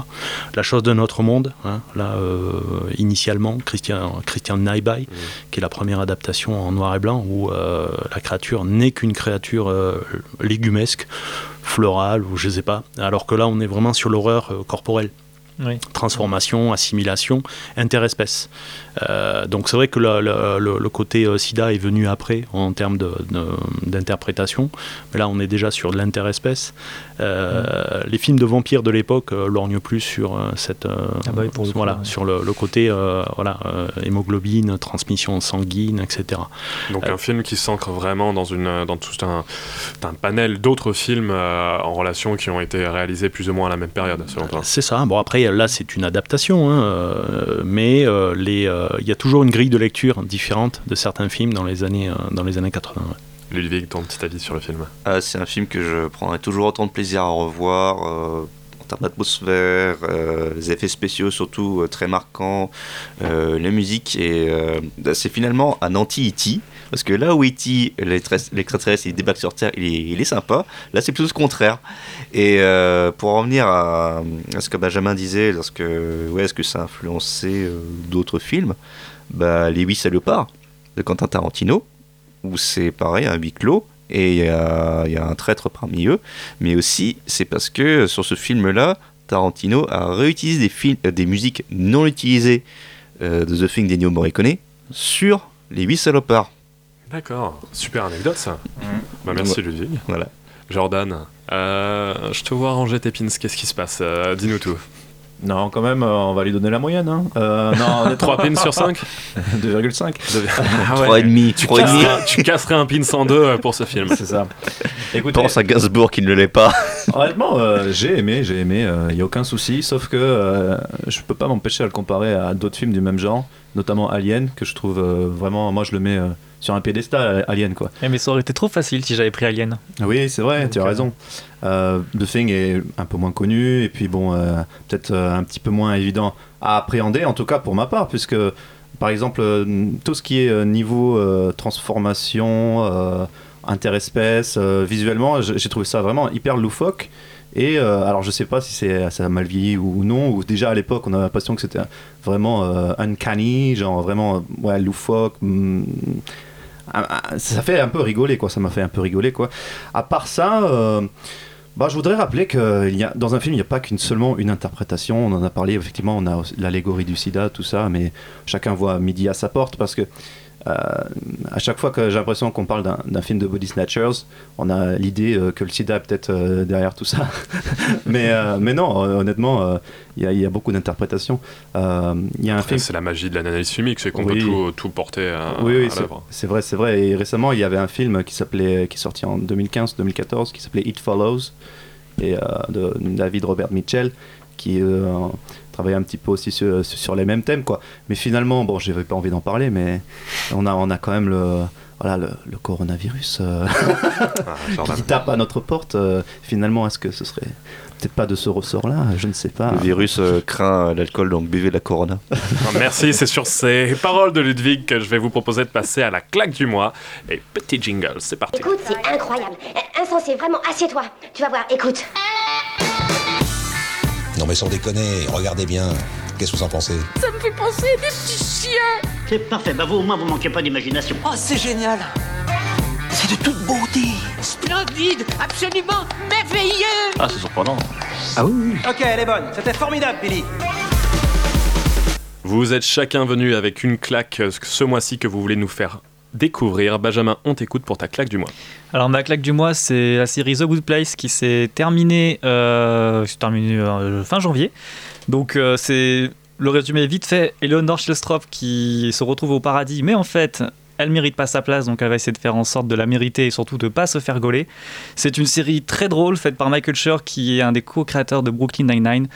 La chose de notre monde, hein, là, euh, initialement, Christian, Christian Nyby, qui est la première adaptation en noir et blanc, où euh, la créature n'est qu'une créature euh, légumesque, florale, ou je sais pas, alors que là, on est vraiment sur l'horreur corporelle. Oui. transformation, assimilation, interespèce. Euh, donc c'est vrai que le, le- le- le côté euh, sida est venu après en termes de- de- d'interprétation, mais là on est déjà sur de l'interespèce. Euh, Les films de vampires de l'époque euh, lorgnent plus sur euh, cette, euh, Ah bah oui, pour le coup, voilà, ouais. sur le, le côté euh, voilà, euh, hémoglobine, transmission sanguine, etc. Donc Euh, un film qui s'ancre vraiment dans, une, dans tout un, un panel d'autres films euh, en relation qui ont été réalisés plus ou moins à la même période, selon toi. C'est ça. Bon, après, là, c'est une adaptation, hein, euh, mais euh, euh, il y a toujours une grille de lecture différente de certains films dans les années, euh, dans les années 80. ouais. Ludwig, ton petit avis sur le film? Ah, c'est un film que je prendrai toujours autant de plaisir à revoir. euh, en termes d'atmosphère, euh, les effets spéciaux surtout euh, très marquants, euh, la musique. Et euh, bah, c'est finalement un anti-E.T. Parce que là où E.T., l'extra- l'extraterrestre, il débarque sur Terre, il est, sympa. Là, c'est plutôt le contraire. Et euh, pour en revenir à, ce que Benjamin disait, lorsque, est-ce que ça a influencé euh, d'autres films? Bah, Les Huit Salopards de Quentin Tarantino, où c'est pareil, un huis clos, et il y a, un traître parmi eux, mais aussi c'est parce que sur ce film-là, Tarantino a réutilisé des, fil- euh, des musiques non utilisées de The Thing d'Ennio Morricone sur les huit salopards. D'accord, super anecdote ça. Bah, merci Ouais. Ludwig. Voilà. Jordan, euh, je te vois ranger tes pins, qu'est-ce qui se passe? Euh, Dis-nous tout. Non, quand même, euh, on va lui donner la moyenne. Hein. Euh, non, honnêtement. 3 pins sur 5 2,5. Ah Trois et demi, tu, trois et demi. casserais, tu casserais un pin en deux pour ce film. C'est ça. Écoutez, Pense à Gainsbourg qui ne l'est pas. Honnêtement, euh, j'ai aimé, j'ai aimé, il n'y a aucun souci, sauf que euh, je peux pas m'empêcher à le comparer à d'autres films du même genre, notamment Alien, que je trouve euh, vraiment, moi je le mets euh, sur un piédestal, Alien quoi. Eh, mais ça aurait été trop facile si j'avais pris Alien. Oui, c'est vrai, tu as euh, raison. Euh, The Thing est un peu moins connu, et puis bon, euh, peut-être euh, un petit peu moins évident à appréhender, en tout cas pour ma part, puisque par exemple, euh, tout ce qui est euh, niveau euh, transformation, euh, interespèce, euh, visuellement, j'ai trouvé ça vraiment hyper loufoque. Et euh, alors, je sais pas si c'est ça a mal vieilli ou non, ou déjà à l'époque, on a l'impression que c'était vraiment euh, uncanny, genre vraiment euh, ouais, loufoque. hmm, ça fait un peu rigoler quoi. Ça m'a fait un peu rigoler quoi. À part ça euh, bah, je voudrais rappeler que il y a, dans un film il n'y a pas qu'une seulement une interprétation. On en a parlé effectivement on a l'allégorie du sida tout ça mais chacun voit midi à sa porte parce que à chaque fois que j'ai l'impression qu'on parle d'un film de body snatchers, on a l'idée euh, que le sida est peut-être euh, derrière tout ça. mais, euh, mais non, euh, honnêtement, euh, il y, a- il y a beaucoup d'interprétations. Euh, Il y a un Après, film. c'est la magie de l'analyse filmique, c'est qu'on Oui. peut tout, tout porter à, Oui, oui, c'est- vrai, c'est vrai. Et récemment, il y avait un film qui s'appelait, qui est sorti en 2015-2014, qui s'appelait It Follows, et euh, de David Robert Mitchell, qui euh, travaillait un petit peu aussi sur, sur les mêmes thèmes, quoi. Mais finalement, bon, j'avais pas envie d'en parler, mais on a, on a quand même le, voilà, le, le coronavirus euh, Jordan. qui tape à notre porte. Euh, finalement, est-ce que ce serait peut-être pas de ce ressort-là? Je ne sais pas. Le virus euh, craint l'alcool, donc buvez de la Corona. Ah, Merci, c'est sur ces paroles de Ludwig que je vais vous proposer de passer à la claque du mois. Et petit jingle, c'est parti. Écoute, c'est incroyable. Insensé, vraiment, assieds-toi. Tu vas voir, écoute. Non mais sans déconner, regardez bien. Qu'est-ce que vous en pensez? Ça me fait penser à des petits chiens C'est parfait, bah vous au moins vous manquez pas d'imagination. Oh, c'est génial C'est de toute beauté Splendide Absolument merveilleux Ah, c'est surprenant. Ah oui Ok, elle est bonne. C'était formidable, Billy. Vous êtes chacun venu avec une claque euh, ce mois-ci que vous voulez nous faire découvrir. Benjamin, on t'écoute pour ta claque du mois. Alors ma claque du mois, c'est la série The Good Place qui s'est terminée, euh, euh, fin janvier. Donc euh, c'est le résumé vite fait. Eleanor Shellstrop qui se retrouve au paradis, mais en fait elle mérite pas sa place, donc elle va essayer de faire en sorte de la mériter et surtout de pas se faire gauler. C'est une série très drôle faite par Michael Schur qui est un des co-créateurs de Brooklyn Nine-Nine.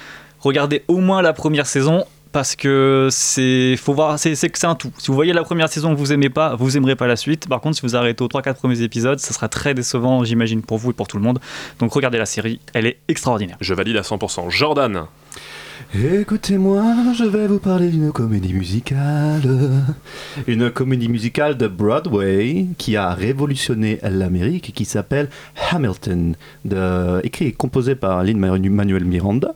Regardez au moins la première saison parce que c'est faut voir c'est c'est un tout. Si vous voyez la première saison que vous aimez pas, vous aimerez pas la suite. Par contre, si vous arrêtez aux 3 4 premiers épisodes, ça sera très décevant, j'imagine pour vous et pour tout le monde. Donc regardez la série, elle est extraordinaire. Je valide à 100%. Jordan, Écoutez-moi, je vais vous parler d'une comédie musicale. Une comédie musicale de Broadway qui a révolutionné l'Amérique, qui s'appelle Hamilton, écrit et composé par Lin-Manuel Miranda.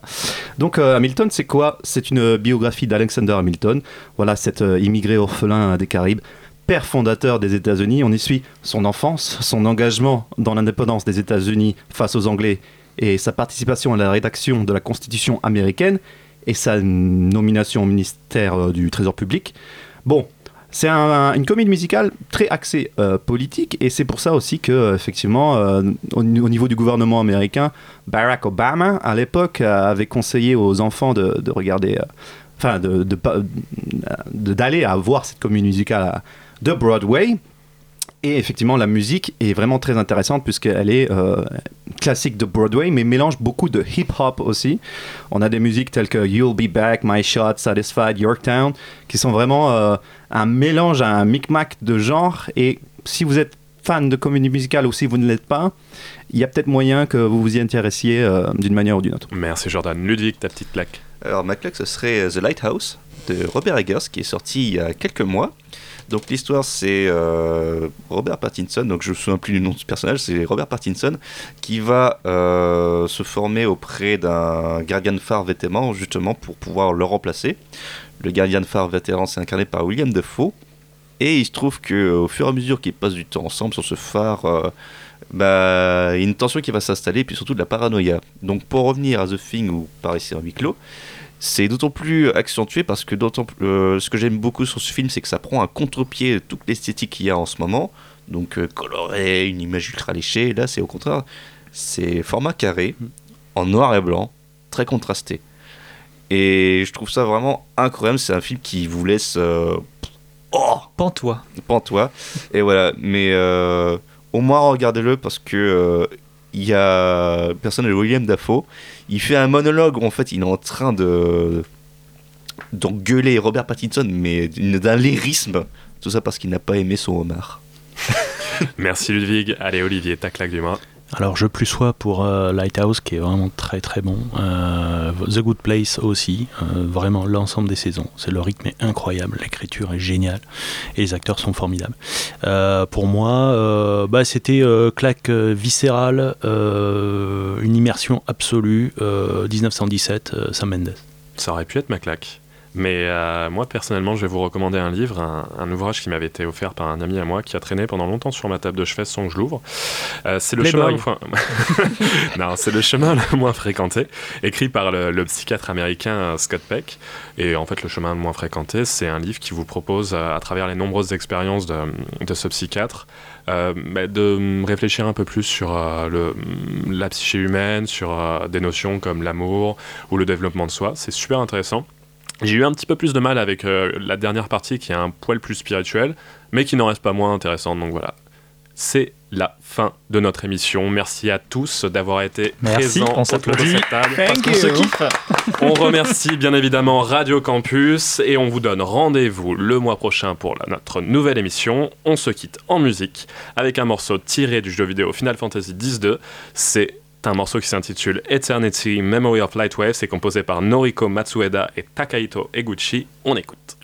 Donc euh, Hamilton, c'est quoi? C'est une biographie d'Alexander Hamilton. Voilà, cet euh, immigré orphelin des Caraïbes père fondateur des États-Unis. On y suit son enfance, son engagement dans l'indépendance des États-Unis face aux Anglais et sa participation à la rédaction de la Constitution américaine. et sa nomination au ministère euh, du Trésor public. Bon, c'est un- une comédie musicale très axée euh, politique et c'est pour ça aussi que euh, effectivement au, au niveau du gouvernement américain, Barack Obama à l'époque avait conseillé aux enfants de, de regarder, enfin de d'aller voir cette comédie musicale de Broadway. Et effectivement, la musique est vraiment très intéressante puisqu'elle est euh, classique de Broadway, mais mélange beaucoup de hip-hop aussi. On a des musiques telles que You'll Be Back, My Shot, Satisfied, Yorktown, qui sont vraiment euh, un mélange, un micmac de genres. Et si vous êtes fan de comédie musicale ou si vous ne l'êtes pas, il y a peut-être moyen que vous vous y intéressiez euh, d'une manière ou d'une autre. Merci Jordan. Ludwig, ta petite claque. Alors ma claque, ce serait The Lighthouse de Robert Eggers qui est sorti il y a quelques mois. Donc l'histoire c'est euh, Robert Pattinson, donc je me souviens plus du nom de ce personnage, c'est Robert Pattinson qui va euh, se former auprès d'un gardien de phare vétéran justement pour pouvoir le remplacer. Le gardien de phare vétéran c'est incarné par William Defoe et il se trouve que au fur et à mesure qu'ils passent du temps ensemble sur ce phare, euh, bah, une tension qui va s'installer et puis surtout de la paranoïa. Donc pour revenir à The Thing ou par ici en huis clos, c'est d'autant plus accentué parce que d'autant plus- euh, ce que j'aime beaucoup sur ce film, c'est que ça prend un contre-pied de toute l'esthétique qu'il y a en ce moment. Donc euh, coloré, une image ultra léchée. Là, c'est au contraire, c'est format carré, en noir et blanc, très contrasté. Et je trouve ça vraiment incroyable. C'est un film qui vous laisse. euh, oh Pantois. Pantois. Et voilà. Mais euh, au moins, regardez-le parce que. il y a le personnage de William Dafoe. Il fait un monologue où en fait il est en train de d'engueuler Robert Pattinson, mais d'un lyrisme. Tout ça parce qu'il n'a pas aimé son homard. Merci Ludwig. Allez Olivier, ta claque du mois. Alors je plus sois pour euh, Lighthouse qui est vraiment très très bon. Euh, The Good Place aussi, euh, vraiment l'ensemble des saisons. C'est le rythme est incroyable, l'écriture est géniale et les acteurs sont formidables. Pour moi, bah, c'était claque viscérale, une immersion absolue. euh, 1917, euh, Sam Mendes. Ça aurait pu être ma claque. Mais euh, moi, personnellement, je vais vous recommander un livre, un, un ouvrage qui m'avait été offert par un ami à moi, qui a traîné pendant longtemps sur ma table de chevet sans que je l'ouvre. Euh, c'est le chemin. non, c'est le chemin le moins fréquenté, écrit par le, le psychiatre américain euh, Scott Peck. Et en fait, le chemin le moins fréquenté, c'est un livre qui vous propose, à travers les nombreuses expériences de, de ce psychiatre, euh, bah, de réfléchir un peu plus sur euh, le, la psyché humaine, sur euh, des notions comme l'amour ou le développement de soi. C'est super intéressant. J'ai eu un petit peu plus de mal avec euh, la dernière partie qui est un poil plus spirituelle, mais qui n'en reste pas moins intéressante. Donc voilà. C'est la fin de notre émission. Merci à tous d'avoir été Merci, présents on autour de cette table. Thank Parce qu'on you. se kiffe. On remercie bien évidemment Radio Campus et on vous donne rendez-vous le mois prochain pour la- notre nouvelle émission. On se quitte en musique avec un morceau tiré du jeu vidéo Final Fantasy X-2. C'est un morceau qui s'intitule Eternity Memory of Lightwave. C'est composé par Noriko Matsueda et Takahito Eguchi. On écoute.